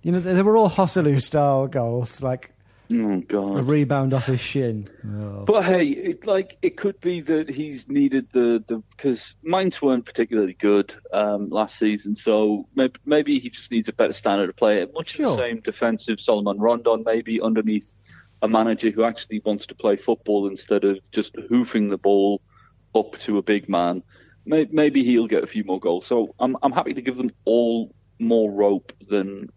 [SPEAKER 1] You know, they, they were all Joselu style goals, like
[SPEAKER 3] Oh God.
[SPEAKER 1] A rebound off his shin.
[SPEAKER 4] Oh.
[SPEAKER 3] But hey, it, like it could be that he's needed the the because Mainz weren't particularly good um, last season, so maybe, maybe he just needs a better standard of play. Much
[SPEAKER 1] Sure.
[SPEAKER 3] the same defensive Solomon Rondon, maybe underneath a manager who actually wants to play football instead of just hoofing the ball up to a big man. May- Maybe he'll get a few more goals. So I'm I'm happy to give them all more rope than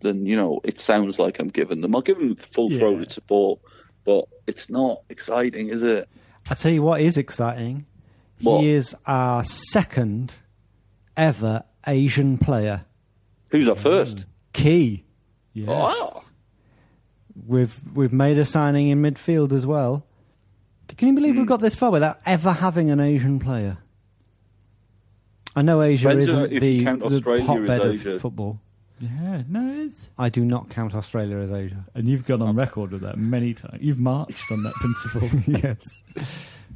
[SPEAKER 3] than you know it sounds like I'm giving them. I'll give them full throated
[SPEAKER 4] Yeah.
[SPEAKER 3] support, but it's not exciting, is it?
[SPEAKER 1] I tell you what is exciting.
[SPEAKER 3] What?
[SPEAKER 1] He is our second ever Asian player.
[SPEAKER 3] Who's our first?
[SPEAKER 1] Key.
[SPEAKER 4] Oh, yes.
[SPEAKER 3] Oh,
[SPEAKER 1] We've we've made a signing in midfield as well. Can you believe
[SPEAKER 3] Hmm.
[SPEAKER 1] we've got this far without ever having an Asian player? I know Asia
[SPEAKER 3] Depends
[SPEAKER 1] isn't the, the
[SPEAKER 3] Australia as
[SPEAKER 1] hotbed of football.
[SPEAKER 4] Yeah, no, it is.
[SPEAKER 1] I do not count Australia as Asia.
[SPEAKER 4] And you've gone on record with that many times. You've marched on that principle.
[SPEAKER 1] yes.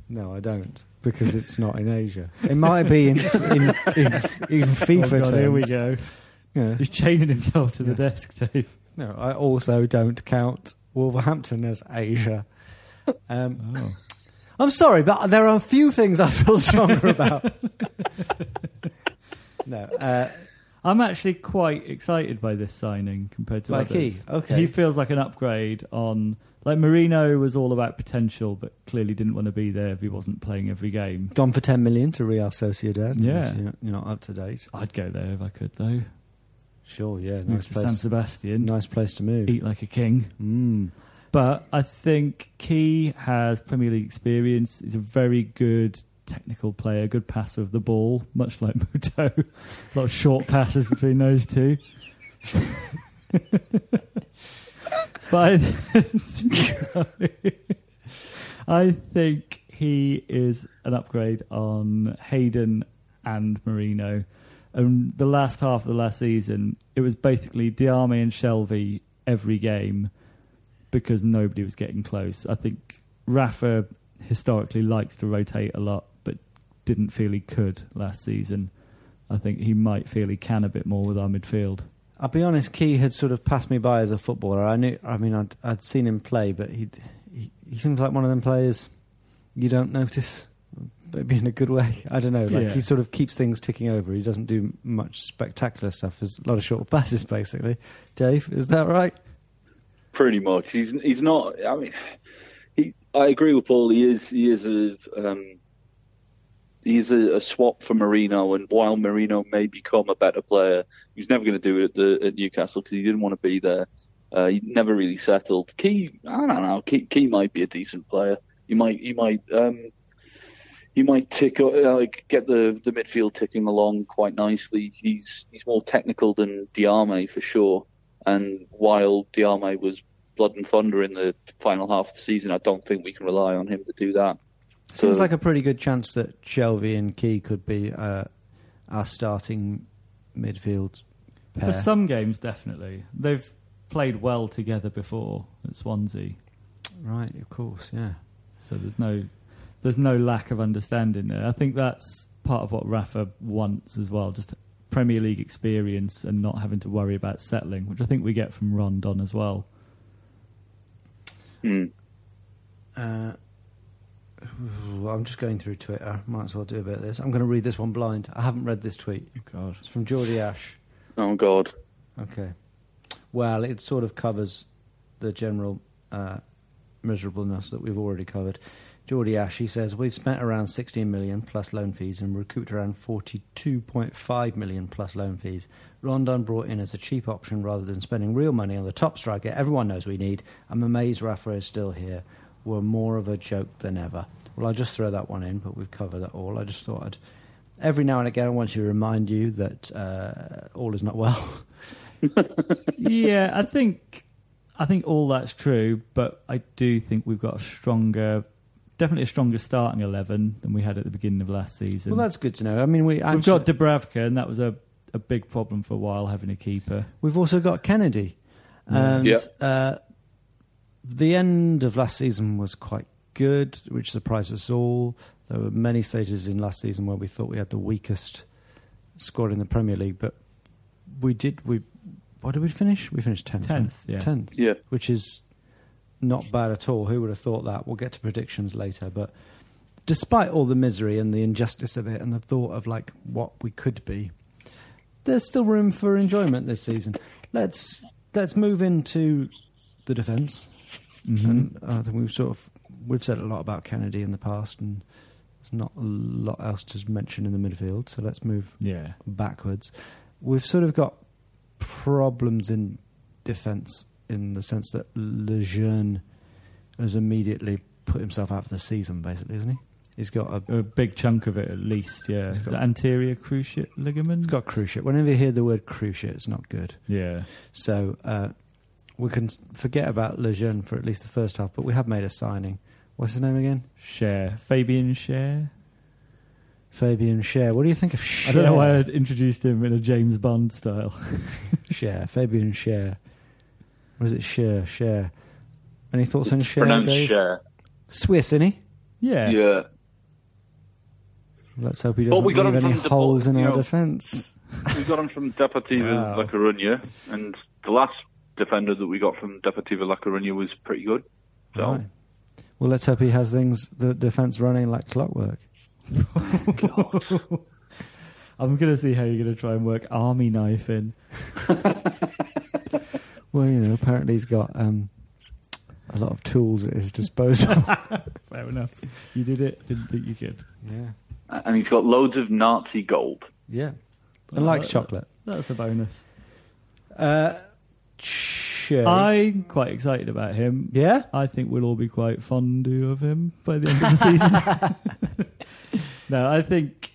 [SPEAKER 1] No, I don't because it's not in Asia. It might be in in in, in FIFA
[SPEAKER 4] oh God,
[SPEAKER 1] terms.
[SPEAKER 4] here we go.
[SPEAKER 1] Yeah.
[SPEAKER 4] He's chaining himself to the desk, Dave.
[SPEAKER 1] No, I also don't count Wolverhampton as Asia. Um,
[SPEAKER 4] Oh.
[SPEAKER 1] I'm sorry, but there are a few things I feel stronger about. no, uh,
[SPEAKER 4] I'm actually quite excited by this signing compared to
[SPEAKER 1] By
[SPEAKER 4] others.
[SPEAKER 1] Ki, okay.
[SPEAKER 4] He feels like an upgrade on. Like Merino was all about potential, but clearly didn't want to be there if he wasn't playing every game.
[SPEAKER 1] gone for 10 million to Real Sociedad.
[SPEAKER 4] Yeah.
[SPEAKER 1] You're, you're not up to date.
[SPEAKER 4] I'd go there if I could, though.
[SPEAKER 1] Sure, yeah, nice
[SPEAKER 4] to San
[SPEAKER 1] place.
[SPEAKER 4] Sebastian,
[SPEAKER 1] Nice place to move.
[SPEAKER 4] eat like a king.
[SPEAKER 1] Mm.
[SPEAKER 4] But I think Ki has Premier League experience. He's a very good technical player, good passer of the ball, much like Muto. a lot of short passes between those two. but. I think he is an upgrade on Hayden and Merino. And the last half of the last season, it was basically Diame and Shelvey every game because nobody was getting close. I think Rafa historically likes to rotate a lot, but didn't feel he could last season. I think he might feel he can a bit more with our midfield.
[SPEAKER 1] I'll be honest, Ki had sort of passed me by as a footballer. I knew, I mean, I'd, I'd seen him play, but he, he he seems like one of them players you don't notice, maybe in a good way. I don't know. Like
[SPEAKER 4] Yeah.
[SPEAKER 1] he sort of keeps things ticking over. He doesn't do much spectacular stuff. There's a lot of short passes, basically. Dave, is that right?
[SPEAKER 3] pretty much. He's he's not. I mean, he. I agree with Paul. He is. He is a. Um, he's a, a swap for Merino, and while Merino may become a better player, he's never going to do it at, the, at Newcastle because he didn't want to be there. Uh, he never really settled. Ki, I don't know. Ki, Ki might be a decent player. He might. He might. Um, he might tick uh, like get the, the midfield ticking along quite nicely. He's he's more technical than Diame for sure. And while Diame was blood and thunder in the final half of the season, I don't think we can rely on him to do that.
[SPEAKER 1] Seems
[SPEAKER 3] So-
[SPEAKER 1] like a pretty good chance that Shelvey and Ki could be uh, our starting midfield pair.
[SPEAKER 4] For some games, definitely. They've played well together before at Swansea,
[SPEAKER 1] right, of course, yeah.
[SPEAKER 4] so there's no there's no lack of understanding there. I think that's part of what Rafa wants as well, just Premier League experience and not having to worry about settling, which I think we get from Rondon as well.
[SPEAKER 3] Hmm.
[SPEAKER 1] Uh, I'm just going through Twitter. Might as well do a bit of this. I'm going to read this one blind. I haven't read this tweet.
[SPEAKER 4] Oh God.
[SPEAKER 1] It's from Geordie Ash.
[SPEAKER 3] Oh God.
[SPEAKER 1] Okay. Well, it sort of covers the general uh, miserableness that we've already covered. Geordie Ash, he says, We've spent around 16 million plus loan fees and recouped around 42.5 million plus loan fees. Rondon brought in as a cheap option rather than spending real money on the top striker everyone knows we need. I'm amazed Rafa is still here. We're more of a joke than ever. Well, I'll just throw that one in, but we've covered that all. I just thought I'd. Every now and again, I want to remind you that uh, all is not well.
[SPEAKER 4] yeah, I think I think all that's true, but I do think we've got a stronger, definitely a stronger starting eleven than we had at the beginning of last season.
[SPEAKER 1] Well, that's good to know. I mean, we
[SPEAKER 4] we've
[SPEAKER 1] actually,
[SPEAKER 4] got Dubravka, and that was a a big problem for a while having a keeper.
[SPEAKER 1] we've also got Kenedy, and
[SPEAKER 3] Yeah.
[SPEAKER 1] uh, the end of last season was quite good, which surprised us all. There were many stages in last season where we thought we had the weakest squad in the Premier League, but we did. We what did we finish? We finished tenth.
[SPEAKER 4] Tenth, yeah.
[SPEAKER 1] tenth,
[SPEAKER 3] Yeah.
[SPEAKER 1] which is not bad at all. Who would have thought that? We'll get to predictions later, but despite all the misery and the injustice of it and the thought of like what we could be, there's still room for enjoyment this season. Let's let's move into the defence. Mm-hmm. And I think we've sort of we've said a lot about Kenedy in the past, and there's not a lot else to mention in the midfield. So let's move
[SPEAKER 4] Yeah.
[SPEAKER 1] backwards. We've sort of got problems in defence in the sense that Lejeune has immediately put himself out for the season, basically, isn't he? He's got a
[SPEAKER 4] A big chunk of it, at least. Yeah.
[SPEAKER 1] Got-
[SPEAKER 4] anterior cruciate ligament?
[SPEAKER 1] he's got cruciate. Whenever you hear the word cruciate, it's not good.
[SPEAKER 4] Yeah.
[SPEAKER 1] So uh, we can forget about Lejeune for at least the first half, but we have made a signing. What's his name again?
[SPEAKER 4] Schär. Fabian Schär.
[SPEAKER 1] Fabian Schär. What do you think of Schär?
[SPEAKER 4] I don't know why I introduced him in a James Bond style.
[SPEAKER 1] Schär Fabian Schär. Or is it Cher? Cher. Any thoughts on Cher,
[SPEAKER 3] Pronounced
[SPEAKER 1] Dave?
[SPEAKER 3] share.
[SPEAKER 1] Swiss, isn't he?
[SPEAKER 4] Yeah.
[SPEAKER 3] Yeah.
[SPEAKER 1] Let's hope he
[SPEAKER 3] Well,
[SPEAKER 1] doesn't
[SPEAKER 3] we got
[SPEAKER 1] leave any
[SPEAKER 3] from
[SPEAKER 1] holes in our
[SPEAKER 3] know.
[SPEAKER 1] defence.
[SPEAKER 3] We got him from Deportivo
[SPEAKER 4] Wow.
[SPEAKER 3] La Coruña, and the last defender that we got from Deportivo La Coruña was pretty good. So,
[SPEAKER 1] Right. Well, let's hope he has things, the defence running like clockwork. God.
[SPEAKER 4] I'm going to see how you're going to try and work army knife in.
[SPEAKER 1] Well, you know, apparently he's got um, a lot of tools at his disposal.
[SPEAKER 4] Fair enough. You did it. Didn't think you could.
[SPEAKER 1] yeah.
[SPEAKER 3] and he's got loads of Nazi gold.
[SPEAKER 1] Yeah. And likes chocolate.
[SPEAKER 4] That's a bonus.
[SPEAKER 1] Uh, Schär.
[SPEAKER 4] I'm quite excited about him.
[SPEAKER 1] yeah?
[SPEAKER 4] I think we'll all be quite fond of him by the end of the season. no, I think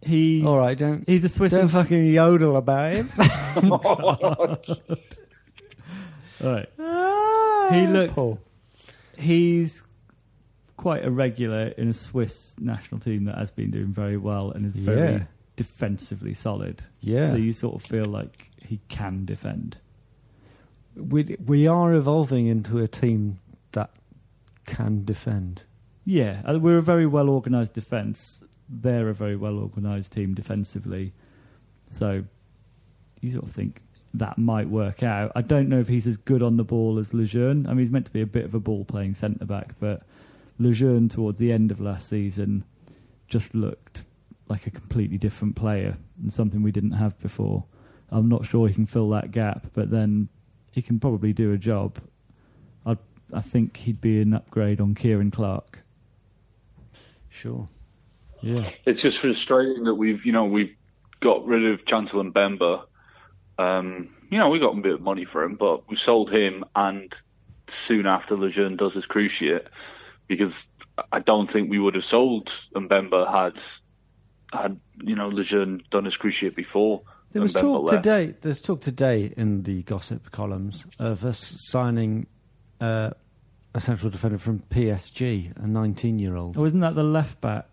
[SPEAKER 4] he's
[SPEAKER 1] All right, don't
[SPEAKER 4] He's a Swiss.
[SPEAKER 1] don't
[SPEAKER 4] inf-
[SPEAKER 1] fucking yodel about him.
[SPEAKER 4] all right. He looks.
[SPEAKER 1] Paul.
[SPEAKER 4] He's quite a regular in a Swiss national team that has been doing very well and is very
[SPEAKER 1] Yeah.
[SPEAKER 4] defensively solid.
[SPEAKER 1] Yeah.
[SPEAKER 4] So you sort of feel like he can defend.
[SPEAKER 1] We we are evolving into a team that can defend.
[SPEAKER 4] Yeah, uh, we're a very well organised defence. They're a very well organised team defensively. So you sort of think that might work out. I don't know if he's as good on the ball as Lejeune. I mean, he's meant to be a bit of a ball playing centre back, but Lejeune towards the end of last season just looked like a completely different player and something we didn't have before. I'm not sure he can fill that gap, but then he can probably do a job. I I think he'd be an upgrade on Ciaran Clark.
[SPEAKER 1] Sure. Yeah.
[SPEAKER 3] It's just frustrating that we've, you know, we've got rid of Chancel Mbemba. Um, you know, we got a bit of money for him, but we sold him and soon after Lejeune does his cruciate because I don't think we would have sold Mbemba had had you know Lejeune done his cruciate before.
[SPEAKER 1] There was
[SPEAKER 3] Mbemba
[SPEAKER 1] talk
[SPEAKER 3] left.
[SPEAKER 1] today. There's talk today in the gossip columns of us signing uh, a central defender from PSG, a 19-year-old.
[SPEAKER 4] Oh, isn't that the left back?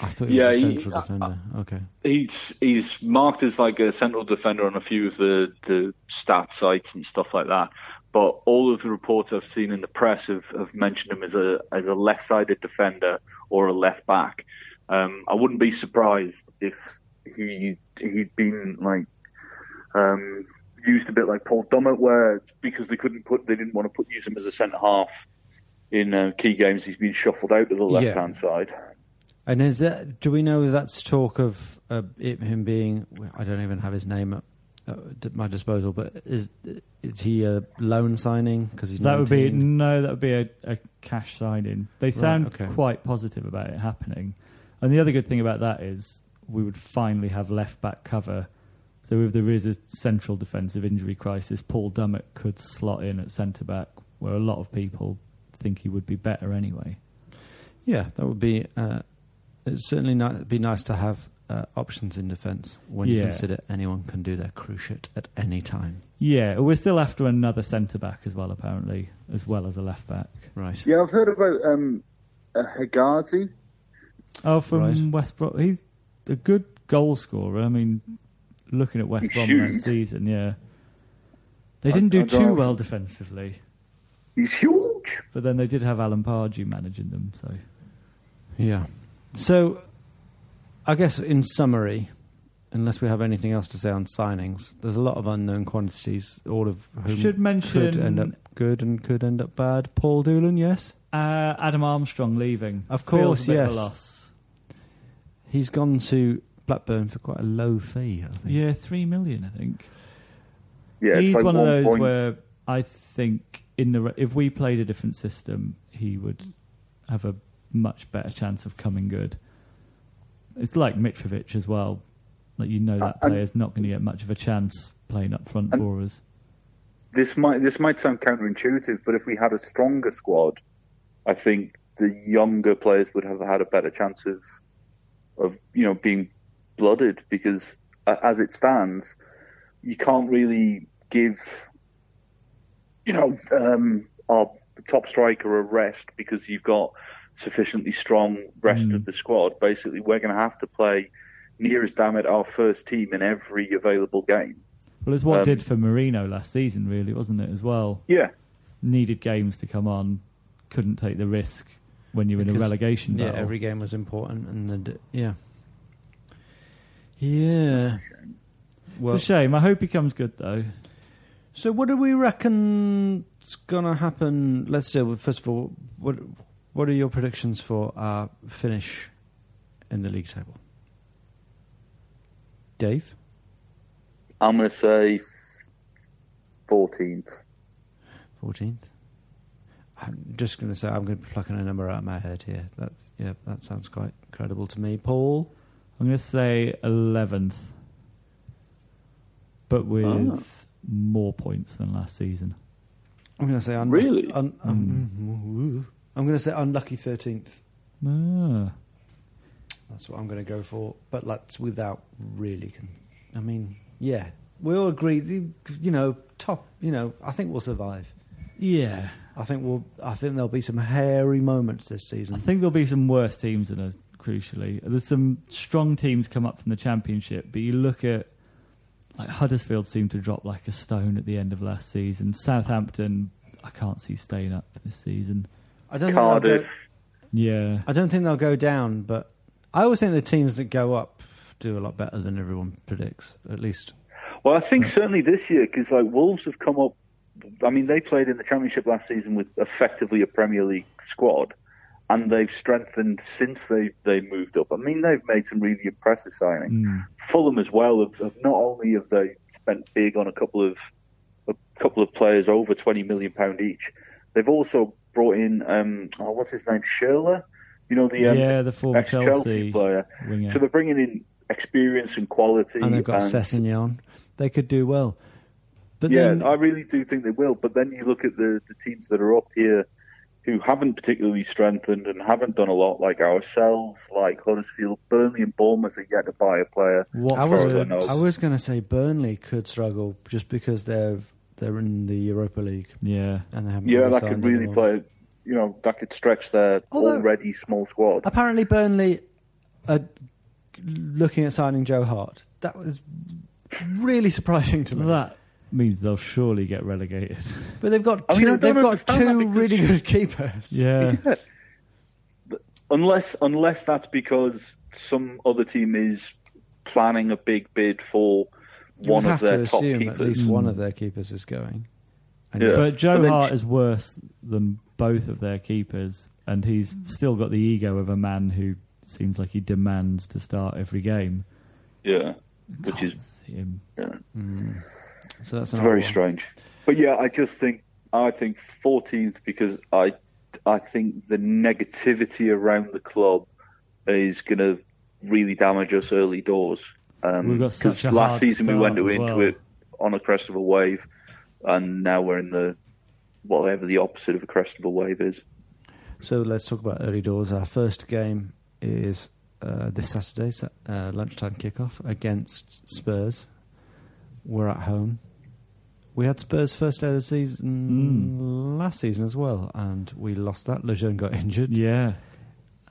[SPEAKER 1] I thought he was
[SPEAKER 3] Yeah,
[SPEAKER 1] a
[SPEAKER 3] he-
[SPEAKER 1] central
[SPEAKER 3] uh,
[SPEAKER 1] defender. okay.
[SPEAKER 3] He's he's marked as like a central defender on a few of the the stat sites and stuff like that. But all of the reports I've seen in the press have, have mentioned him as a as a left-sided defender or a left back. Um, I wouldn't be surprised if he he'd been like um, used a bit like Paul Dummett, where because they couldn't put they didn't want to put use him as a centre half in uh, key games, he's been shuffled out to the left hand side.
[SPEAKER 1] And is that? Do we know that's talk of uh, it, him being? I don't even have his name at, at my disposal. But is is he a loan signing? Because he's
[SPEAKER 4] That would be no. That would be a, a cash signing. They sound
[SPEAKER 1] okay.
[SPEAKER 4] quite positive about it happening. And the other good thing about that is we would finally have left back cover. So if there is a central defensive injury crisis, Paul Dummett could slot in at centre back, where a lot of people think he would be better anyway.
[SPEAKER 1] Yeah, that would be. Uh, it'd certainly not, be nice to have uh, options in defence when you
[SPEAKER 4] Yeah.
[SPEAKER 1] consider anyone can do their cruciate at any time.
[SPEAKER 4] Yeah, we're still after another centre back as well, apparently, as well as a left back.
[SPEAKER 1] Right.
[SPEAKER 3] Yeah, I've heard about um, uh, Hegazi.
[SPEAKER 4] Oh, from
[SPEAKER 1] Right.
[SPEAKER 4] West Brom. He's a good goal scorer. I mean, looking at West
[SPEAKER 3] He's
[SPEAKER 4] Brom
[SPEAKER 3] huge.
[SPEAKER 4] that season, yeah. They
[SPEAKER 3] I-
[SPEAKER 4] didn't do
[SPEAKER 3] I
[SPEAKER 4] too
[SPEAKER 3] don't-
[SPEAKER 4] well defensively,
[SPEAKER 3] He's huge.
[SPEAKER 4] but then they did have Alan Pardew managing them, so.
[SPEAKER 1] Yeah. So, I guess in summary, unless we have anything else to say on signings, there's a lot of unknown quantities, all of whom
[SPEAKER 4] Should mention
[SPEAKER 1] could end up good and could end up bad. Paul Doolan, yes,
[SPEAKER 4] Uh, Adam Armstrong leaving.
[SPEAKER 1] Of
[SPEAKER 4] Feels
[SPEAKER 1] course,
[SPEAKER 4] a bit of
[SPEAKER 1] yes.
[SPEAKER 4] a loss.
[SPEAKER 1] he's gone to Blackburn for quite a low fee. I think.
[SPEAKER 4] Yeah, three million, I think.
[SPEAKER 3] Yeah, it's
[SPEAKER 4] He's
[SPEAKER 3] like
[SPEAKER 4] one of those
[SPEAKER 3] point.
[SPEAKER 4] where I think in the if we played a different system, he would have a much better chance of coming good. It's like Mitrovic as well. Like you know that
[SPEAKER 3] Uh,
[SPEAKER 4] player's not going to get much of a chance playing up front for us.
[SPEAKER 3] this might this might sound counterintuitive, but if we had a stronger squad, I think the younger players would have had a better chance of of you know being blooded because uh, as it stands, you can't really give you know um, our top striker a rest because you've got sufficiently strong rest
[SPEAKER 4] Mm.
[SPEAKER 3] of the squad. Basically, we're going to have to play near as damn it our first team in every available game.
[SPEAKER 4] Well, it's what
[SPEAKER 3] um,
[SPEAKER 4] did for Merino last season, really, wasn't it? As well,
[SPEAKER 3] Yeah,
[SPEAKER 4] needed games to come on, couldn't take the risk when you're in a
[SPEAKER 1] Because-
[SPEAKER 4] relegation
[SPEAKER 1] Yeah,
[SPEAKER 4] battle.
[SPEAKER 1] every game was important, and the, yeah, yeah. Well,
[SPEAKER 4] it's a shame. I hope he comes good though.
[SPEAKER 1] so what do we reckon's gonna happen? Let's do. First of all, what what are your predictions for our finish in the league table? Dave,
[SPEAKER 3] I'm going to say 14th.
[SPEAKER 1] fourteenth. I'm just going to say I'm going to be plucking a number out of my head here. That yeah, that sounds quite credible to me. Paul,
[SPEAKER 4] I'm going to say 11th, but with
[SPEAKER 3] Ah.
[SPEAKER 4] more points than last season.
[SPEAKER 1] I'm going to say un-
[SPEAKER 3] Really?
[SPEAKER 1] un- um, I'm going to say unlucky thirteenth.
[SPEAKER 4] Ah.
[SPEAKER 1] That's what I'm going to go for. But that's without really. Con- I mean, yeah, we all agree. The, you know, top. You know, I think we'll survive.
[SPEAKER 4] Yeah.
[SPEAKER 1] I think we'll. I think there'll be some hairy moments this season.
[SPEAKER 4] I think there'll be some worse teams than us, crucially. There's some strong teams come up from the Championship, but you look at. Like Huddersfield seemed to drop like a stone at the end of last season. Southampton, I can't see staying up this season.
[SPEAKER 1] I don't. Think they'll
[SPEAKER 3] Cardiff.
[SPEAKER 1] go,
[SPEAKER 4] Yeah.
[SPEAKER 1] I don't think they'll go down, but I always think the teams that go up do a lot better than everyone predicts. At least,
[SPEAKER 3] Well, I think certainly this year because like Wolves have come up. I mean, they played in the Championship last season with effectively a Premier League squad, and they've strengthened since they they moved up. I mean, they've made some really impressive signings.
[SPEAKER 4] Mm.
[SPEAKER 3] Fulham as well have, have not only have they spent big on a couple of a couple of players over twenty million pound each, they've also brought in um, oh, what's his name, Schürrle. You know the um,
[SPEAKER 4] yeah, the former
[SPEAKER 3] ex-Chelsea
[SPEAKER 4] Chelsea
[SPEAKER 3] player.
[SPEAKER 4] winger.
[SPEAKER 3] So they're bringing in experience and quality.
[SPEAKER 1] and they've got
[SPEAKER 3] and-
[SPEAKER 1] Sessegnon. They could do well. But
[SPEAKER 3] yeah,
[SPEAKER 1] then,
[SPEAKER 3] I really do think they will. But then you look at the, the teams that are up here who haven't particularly strengthened and haven't done a lot, like ourselves, like Huddersfield, Burnley, and Bournemouth are yet to buy a player.
[SPEAKER 1] I was,
[SPEAKER 3] I
[SPEAKER 1] was going to say Burnley could struggle just because they're they're in the Europa League
[SPEAKER 4] yeah.
[SPEAKER 1] and they haven't.
[SPEAKER 3] Yeah,
[SPEAKER 1] really
[SPEAKER 3] that could really
[SPEAKER 1] anyone.
[SPEAKER 3] play. You know, that could stretch their
[SPEAKER 1] Although-
[SPEAKER 3] already small squad.
[SPEAKER 1] Apparently, Burnley are looking at signing Joe Hart. That was really surprising to me.
[SPEAKER 4] That means they'll surely get relegated.
[SPEAKER 1] but they've got
[SPEAKER 3] I
[SPEAKER 1] two.
[SPEAKER 3] mean, I don't
[SPEAKER 1] they've got two
[SPEAKER 3] because-
[SPEAKER 1] really good keepers.
[SPEAKER 4] yeah.
[SPEAKER 3] Unless, unless that's because some other team is planning a big bid for
[SPEAKER 1] You
[SPEAKER 3] one
[SPEAKER 1] would
[SPEAKER 3] of
[SPEAKER 1] have
[SPEAKER 3] their
[SPEAKER 1] to
[SPEAKER 3] top
[SPEAKER 1] assume
[SPEAKER 3] keepers.
[SPEAKER 1] at least
[SPEAKER 4] Mm.
[SPEAKER 1] one of their keepers is going. And
[SPEAKER 3] Yeah.
[SPEAKER 4] But Joe
[SPEAKER 3] But then-
[SPEAKER 4] Hart is worse than both of their keepers, and he's still got the ego of a man who seems like he demands to start every game.
[SPEAKER 3] Yeah, which
[SPEAKER 4] Can't
[SPEAKER 3] is
[SPEAKER 4] him.
[SPEAKER 3] yeah.
[SPEAKER 1] So that's
[SPEAKER 3] It's very
[SPEAKER 1] one.
[SPEAKER 3] strange. But yeah, I just think I think 14th because I I think the negativity around the club is going to really damage us early doors. Um,
[SPEAKER 4] We've got
[SPEAKER 3] 'cause
[SPEAKER 4] such a
[SPEAKER 3] last season we went into
[SPEAKER 4] well.
[SPEAKER 3] it on a crest of a wave, and now we're in the whatever the opposite of a crest of a wave is.
[SPEAKER 1] So let's talk about early doors. Our first game is uh, this Saturday, sa- uh, lunchtime kickoff against Spurs. We're at home. We had Spurs first day of the season last season as well, and we lost that. Lejeune got injured,
[SPEAKER 4] Yeah.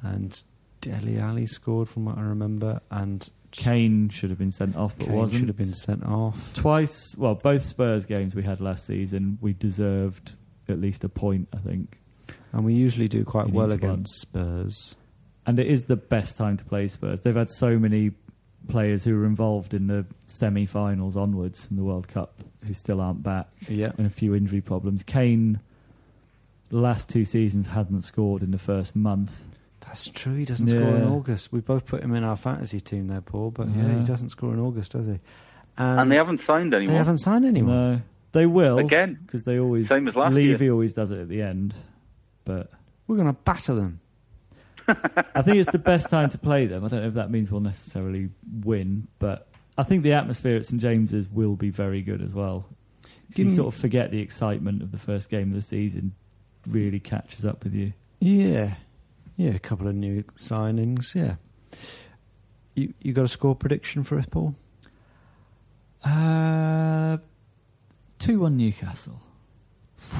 [SPEAKER 1] and Dele Alli scored from what I remember, and
[SPEAKER 4] Kane should have been sent off, but
[SPEAKER 1] Kane
[SPEAKER 4] wasn't.
[SPEAKER 1] should have been sent off.
[SPEAKER 4] Twice, well, both Spurs games we had last season, we deserved at least a point, I think.
[SPEAKER 1] And we usually do quite
[SPEAKER 4] In
[SPEAKER 1] well against Spurs.
[SPEAKER 4] And it is the best time to play Spurs. They've had so many players who were involved in the semi finals onwards in the World Cup who still aren't back,
[SPEAKER 1] Yeah.
[SPEAKER 4] and a few injury problems. Kane, the last two seasons, hasn't scored in the first month.
[SPEAKER 1] That's true. He doesn't score in August. We both put him in our fantasy team there, Paul. But yeah,
[SPEAKER 4] Yeah.
[SPEAKER 1] he doesn't score in August, does he?
[SPEAKER 3] and they haven't signed anyone.
[SPEAKER 1] They haven't signed anyone.
[SPEAKER 4] No, they will
[SPEAKER 3] Again.
[SPEAKER 4] because they always
[SPEAKER 3] Same as last
[SPEAKER 4] Levy
[SPEAKER 3] year.
[SPEAKER 4] always does it at the end, but.
[SPEAKER 1] We're going to batter them.
[SPEAKER 4] I think it's the best time to play them. I don't know if that means we'll necessarily win, but I think the atmosphere at St James's will be very good as well. You
[SPEAKER 1] Give
[SPEAKER 4] sort of forget the excitement of the first game of the season, really catches up with you.
[SPEAKER 1] Yeah, yeah. A couple of new signings. Yeah. You you got a score prediction for us, Paul?
[SPEAKER 4] Uh, 2 1 Newcastle.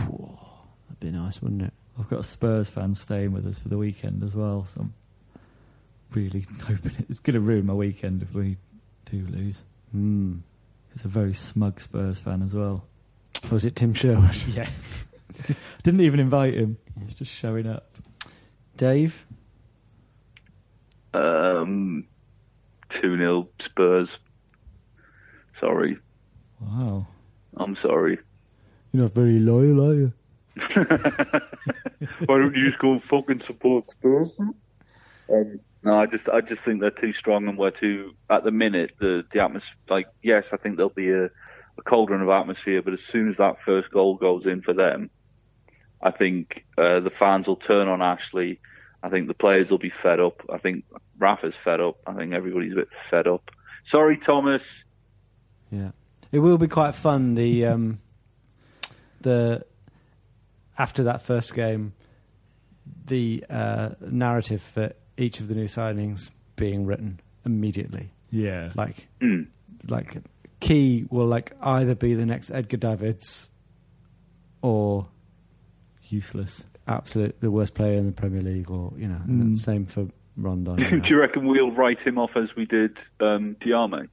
[SPEAKER 1] That'd be nice, wouldn't it?
[SPEAKER 4] I've got a Spurs fan staying with us for the weekend as well, so I'm really hoping it's going to ruin my weekend if we do lose.
[SPEAKER 1] Hmm.
[SPEAKER 4] He's a very smug Spurs fan as well.
[SPEAKER 1] Was it Tim Sherwood?
[SPEAKER 4] Yeah. Didn't even invite him. He's just showing up.
[SPEAKER 1] Dave.
[SPEAKER 3] Um, 2 0 Spurs. Sorry.
[SPEAKER 4] Wow.
[SPEAKER 3] I'm sorry.
[SPEAKER 1] You're not very loyal, are you?
[SPEAKER 3] Why don't you just go and fucking support Spurs? Um, no, I just I just think they're too strong and we're too at the minute the the atmosphere. Like yes, I think there'll be a, a cauldron of atmosphere, but as soon as that first goal goes in for them, I think uh, the fans will turn on Ashley. I think the players will be fed up. I think Rafa's fed up. I think everybody's a bit fed up. Sorry, Thomas.
[SPEAKER 1] Yeah, it will be quite fun. The um, the after that first game, the uh, narrative for each of the new signings being written immediately.
[SPEAKER 4] Yeah.
[SPEAKER 1] Like,
[SPEAKER 3] Mm.
[SPEAKER 1] like Ki will like either be the next Edgar Davids or
[SPEAKER 4] Useless.
[SPEAKER 1] absolute the worst player in the Premier League, or you know,
[SPEAKER 4] Mm.
[SPEAKER 1] and same for Rondon. you know,
[SPEAKER 3] Do you reckon we'll write him off as we did um, Diame?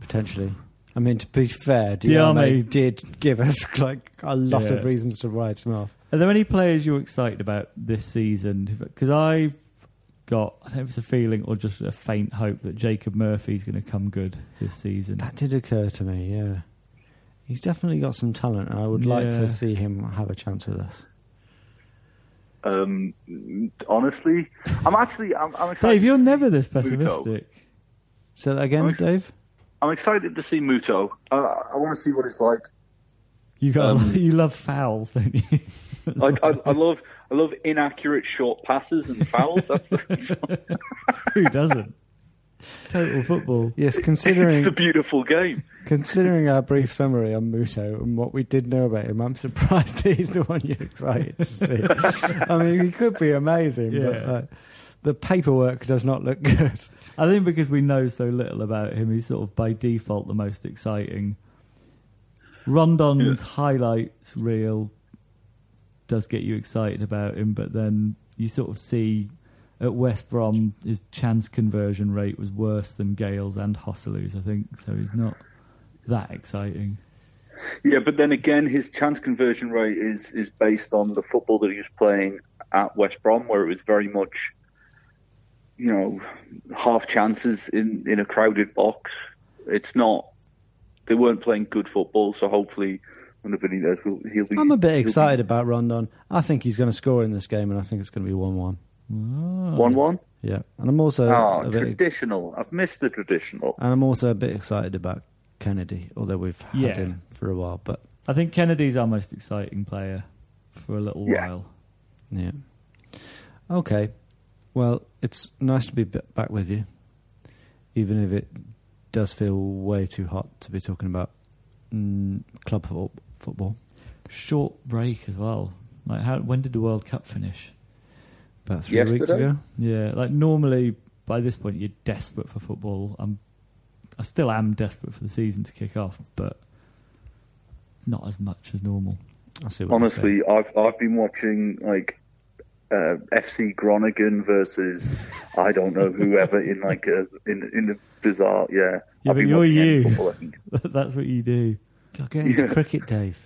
[SPEAKER 1] potentially. I mean, to be fair,
[SPEAKER 4] Diame-
[SPEAKER 1] Diame did give us like a lot
[SPEAKER 4] Yeah.
[SPEAKER 1] of reasons to write him off.
[SPEAKER 4] Are there any players you're excited about this season? Because I've got, I don't know if it's a feeling or just a faint hope that Jacob Murphy's going to come good this season.
[SPEAKER 1] That did occur to me, yeah. He's definitely got some talent, and I would like
[SPEAKER 4] Yeah.
[SPEAKER 1] to see him have a chance with us.
[SPEAKER 3] Um, honestly, I'm actually I'm, I'm excited.
[SPEAKER 4] Dave, you're never this
[SPEAKER 3] Muto.
[SPEAKER 4] pessimistic.
[SPEAKER 1] Say that again,
[SPEAKER 3] I'm ex-
[SPEAKER 1] Dave?
[SPEAKER 3] I'm excited to see Muto. Uh, I want to see what it's like.
[SPEAKER 4] You got,
[SPEAKER 3] Um,
[SPEAKER 4] you love fouls, don't you?
[SPEAKER 3] Like I, I love I love inaccurate short passes and fouls. That's, that's
[SPEAKER 4] who doesn't? Total football.
[SPEAKER 1] Yes, considering it's
[SPEAKER 3] a beautiful game.
[SPEAKER 1] considering our brief summary on Muto and what we did know about him, I'm surprised that he's the one you're excited to see. I mean, he could be amazing, but uh, the paperwork does not look good.
[SPEAKER 4] I think because we know so little about him, he's sort of by default the most exciting. Rondon's highlights reel does get you excited about him, but then you sort of see at West Brom his chance conversion rate was worse than Gayle's and Joselu's, I think. So he's not that exciting.
[SPEAKER 3] Yeah, but then again, his chance conversion rate is is based on the football that he was playing at West Brom, where it was very much, you know, half chances in in a crowded box. It's not. They weren't playing good football, so hopefully, under Benitez, will he'll be.
[SPEAKER 1] I'm a bit
[SPEAKER 3] he'll be-
[SPEAKER 1] excited about Rondon. I think he's going to score in this game, and I think it's going to be one-one.
[SPEAKER 3] One-one.
[SPEAKER 1] Yeah, and I'm also
[SPEAKER 3] Oh,
[SPEAKER 1] a bit,
[SPEAKER 3] traditional. I've missed the traditional.
[SPEAKER 1] and I'm also a bit excited about Kenedy, although we've had
[SPEAKER 4] Yeah.
[SPEAKER 1] him for a while. But
[SPEAKER 4] I think Kenedy's our most exciting player for a little
[SPEAKER 3] Yeah.
[SPEAKER 4] while.
[SPEAKER 1] yeah, okay. Well, it's nice to be back with you, even if it does feel way too hot to be talking about mm, club football.
[SPEAKER 4] Short break as well. Like, how, when did the World Cup finish?
[SPEAKER 1] About three weeks ago.
[SPEAKER 4] Yeah, like normally by this point you're desperate for football. I'm, I still am desperate for the season to kick off, but not as much as normal.
[SPEAKER 1] I see. What you're.
[SPEAKER 3] Honestly, I've I've been watching like uh, FC Groningen versus I don't know whoever in like a in in the bizarre yeah.
[SPEAKER 4] Yeah,
[SPEAKER 3] I've
[SPEAKER 4] but
[SPEAKER 3] been
[SPEAKER 4] you're you.
[SPEAKER 3] football,
[SPEAKER 4] That's what you do.
[SPEAKER 1] I'll get into
[SPEAKER 3] Yeah.
[SPEAKER 1] cricket, Dave.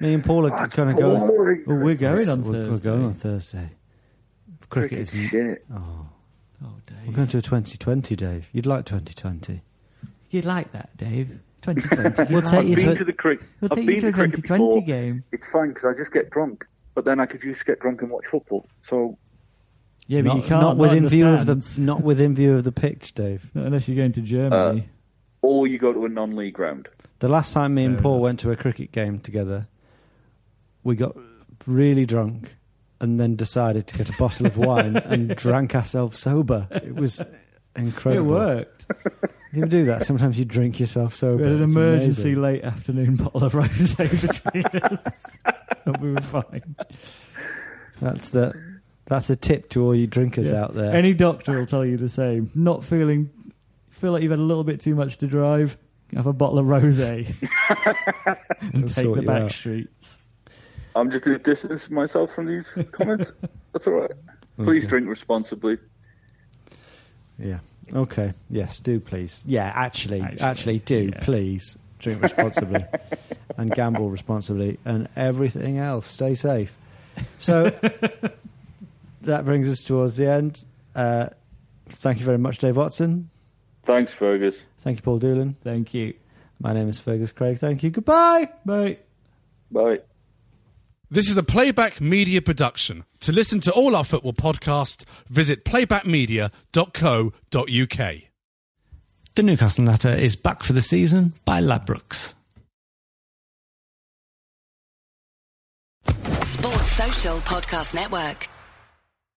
[SPEAKER 1] Me and Paul are
[SPEAKER 3] That's
[SPEAKER 1] going to go.
[SPEAKER 4] we're going on
[SPEAKER 1] we're,
[SPEAKER 4] Thursday.
[SPEAKER 1] We're going on Thursday. Cricket
[SPEAKER 3] Cricket's
[SPEAKER 1] is.
[SPEAKER 3] shit.
[SPEAKER 1] Oh,
[SPEAKER 4] Oh, Dave.
[SPEAKER 1] we're going to a 2020, Dave. You'd like 2020?
[SPEAKER 4] You'd like that, Dave? 2020.
[SPEAKER 1] We'll take
[SPEAKER 3] I've
[SPEAKER 1] you
[SPEAKER 3] been
[SPEAKER 1] to
[SPEAKER 3] to, the cricket.
[SPEAKER 4] We'll
[SPEAKER 3] I've
[SPEAKER 4] take
[SPEAKER 3] been
[SPEAKER 4] you to a 2020
[SPEAKER 3] before.
[SPEAKER 4] game.
[SPEAKER 3] It's fine because I just get drunk, but then I could just get drunk and watch football. So
[SPEAKER 4] Yeah, but
[SPEAKER 1] not,
[SPEAKER 4] you can't.
[SPEAKER 1] not within
[SPEAKER 4] not
[SPEAKER 1] view of the not within view of the pitch, Dave.
[SPEAKER 4] Not unless you're going to uh, Germany.
[SPEAKER 3] or you go to a non-league ground.
[SPEAKER 1] The last time me and
[SPEAKER 4] Fair
[SPEAKER 1] Paul
[SPEAKER 4] enough.
[SPEAKER 1] went to a cricket game together, we got really drunk and then decided to get a bottle of wine and drank ourselves sober. It was incredible.
[SPEAKER 4] it worked.
[SPEAKER 1] You do that. Sometimes you drink yourself sober.
[SPEAKER 4] We had an
[SPEAKER 1] It's
[SPEAKER 4] emergency
[SPEAKER 1] amazing.
[SPEAKER 4] late afternoon bottle of rosé between us, and we were fine.
[SPEAKER 1] That's the that's a tip to all you drinkers
[SPEAKER 4] Yeah.
[SPEAKER 1] out there.
[SPEAKER 4] Any doctor will tell you the same. Not feeling, feel like you've had a little bit too much to drive. Have a bottle of rosé and
[SPEAKER 1] It'll
[SPEAKER 4] take the back
[SPEAKER 1] out.
[SPEAKER 4] streets.
[SPEAKER 3] I'm just going to distance myself from these comments. That's all right. Please
[SPEAKER 1] Okay.
[SPEAKER 3] drink responsibly.
[SPEAKER 1] Yeah. Okay. Yes. Do please. Yeah. Actually. Actually,
[SPEAKER 4] Actually,
[SPEAKER 1] do
[SPEAKER 4] yeah.
[SPEAKER 1] please drink responsibly and gamble responsibly and everything else. Stay safe. So that brings us towards the end. Uh, thank you very much, Dave Watson.
[SPEAKER 3] Thanks, Fergus.
[SPEAKER 1] Thank you, Paul Doolan.
[SPEAKER 4] Thank you.
[SPEAKER 1] My name is Fergus Craig. Thank you. Goodbye.
[SPEAKER 4] Bye.
[SPEAKER 3] Bye.
[SPEAKER 5] This is a Playback Media production. To listen to all our football podcasts, visit playbackmedia.co.uk.
[SPEAKER 2] The Newcastle Natter is back for the season by Ladbrokes.
[SPEAKER 6] Sports Social Podcast Network.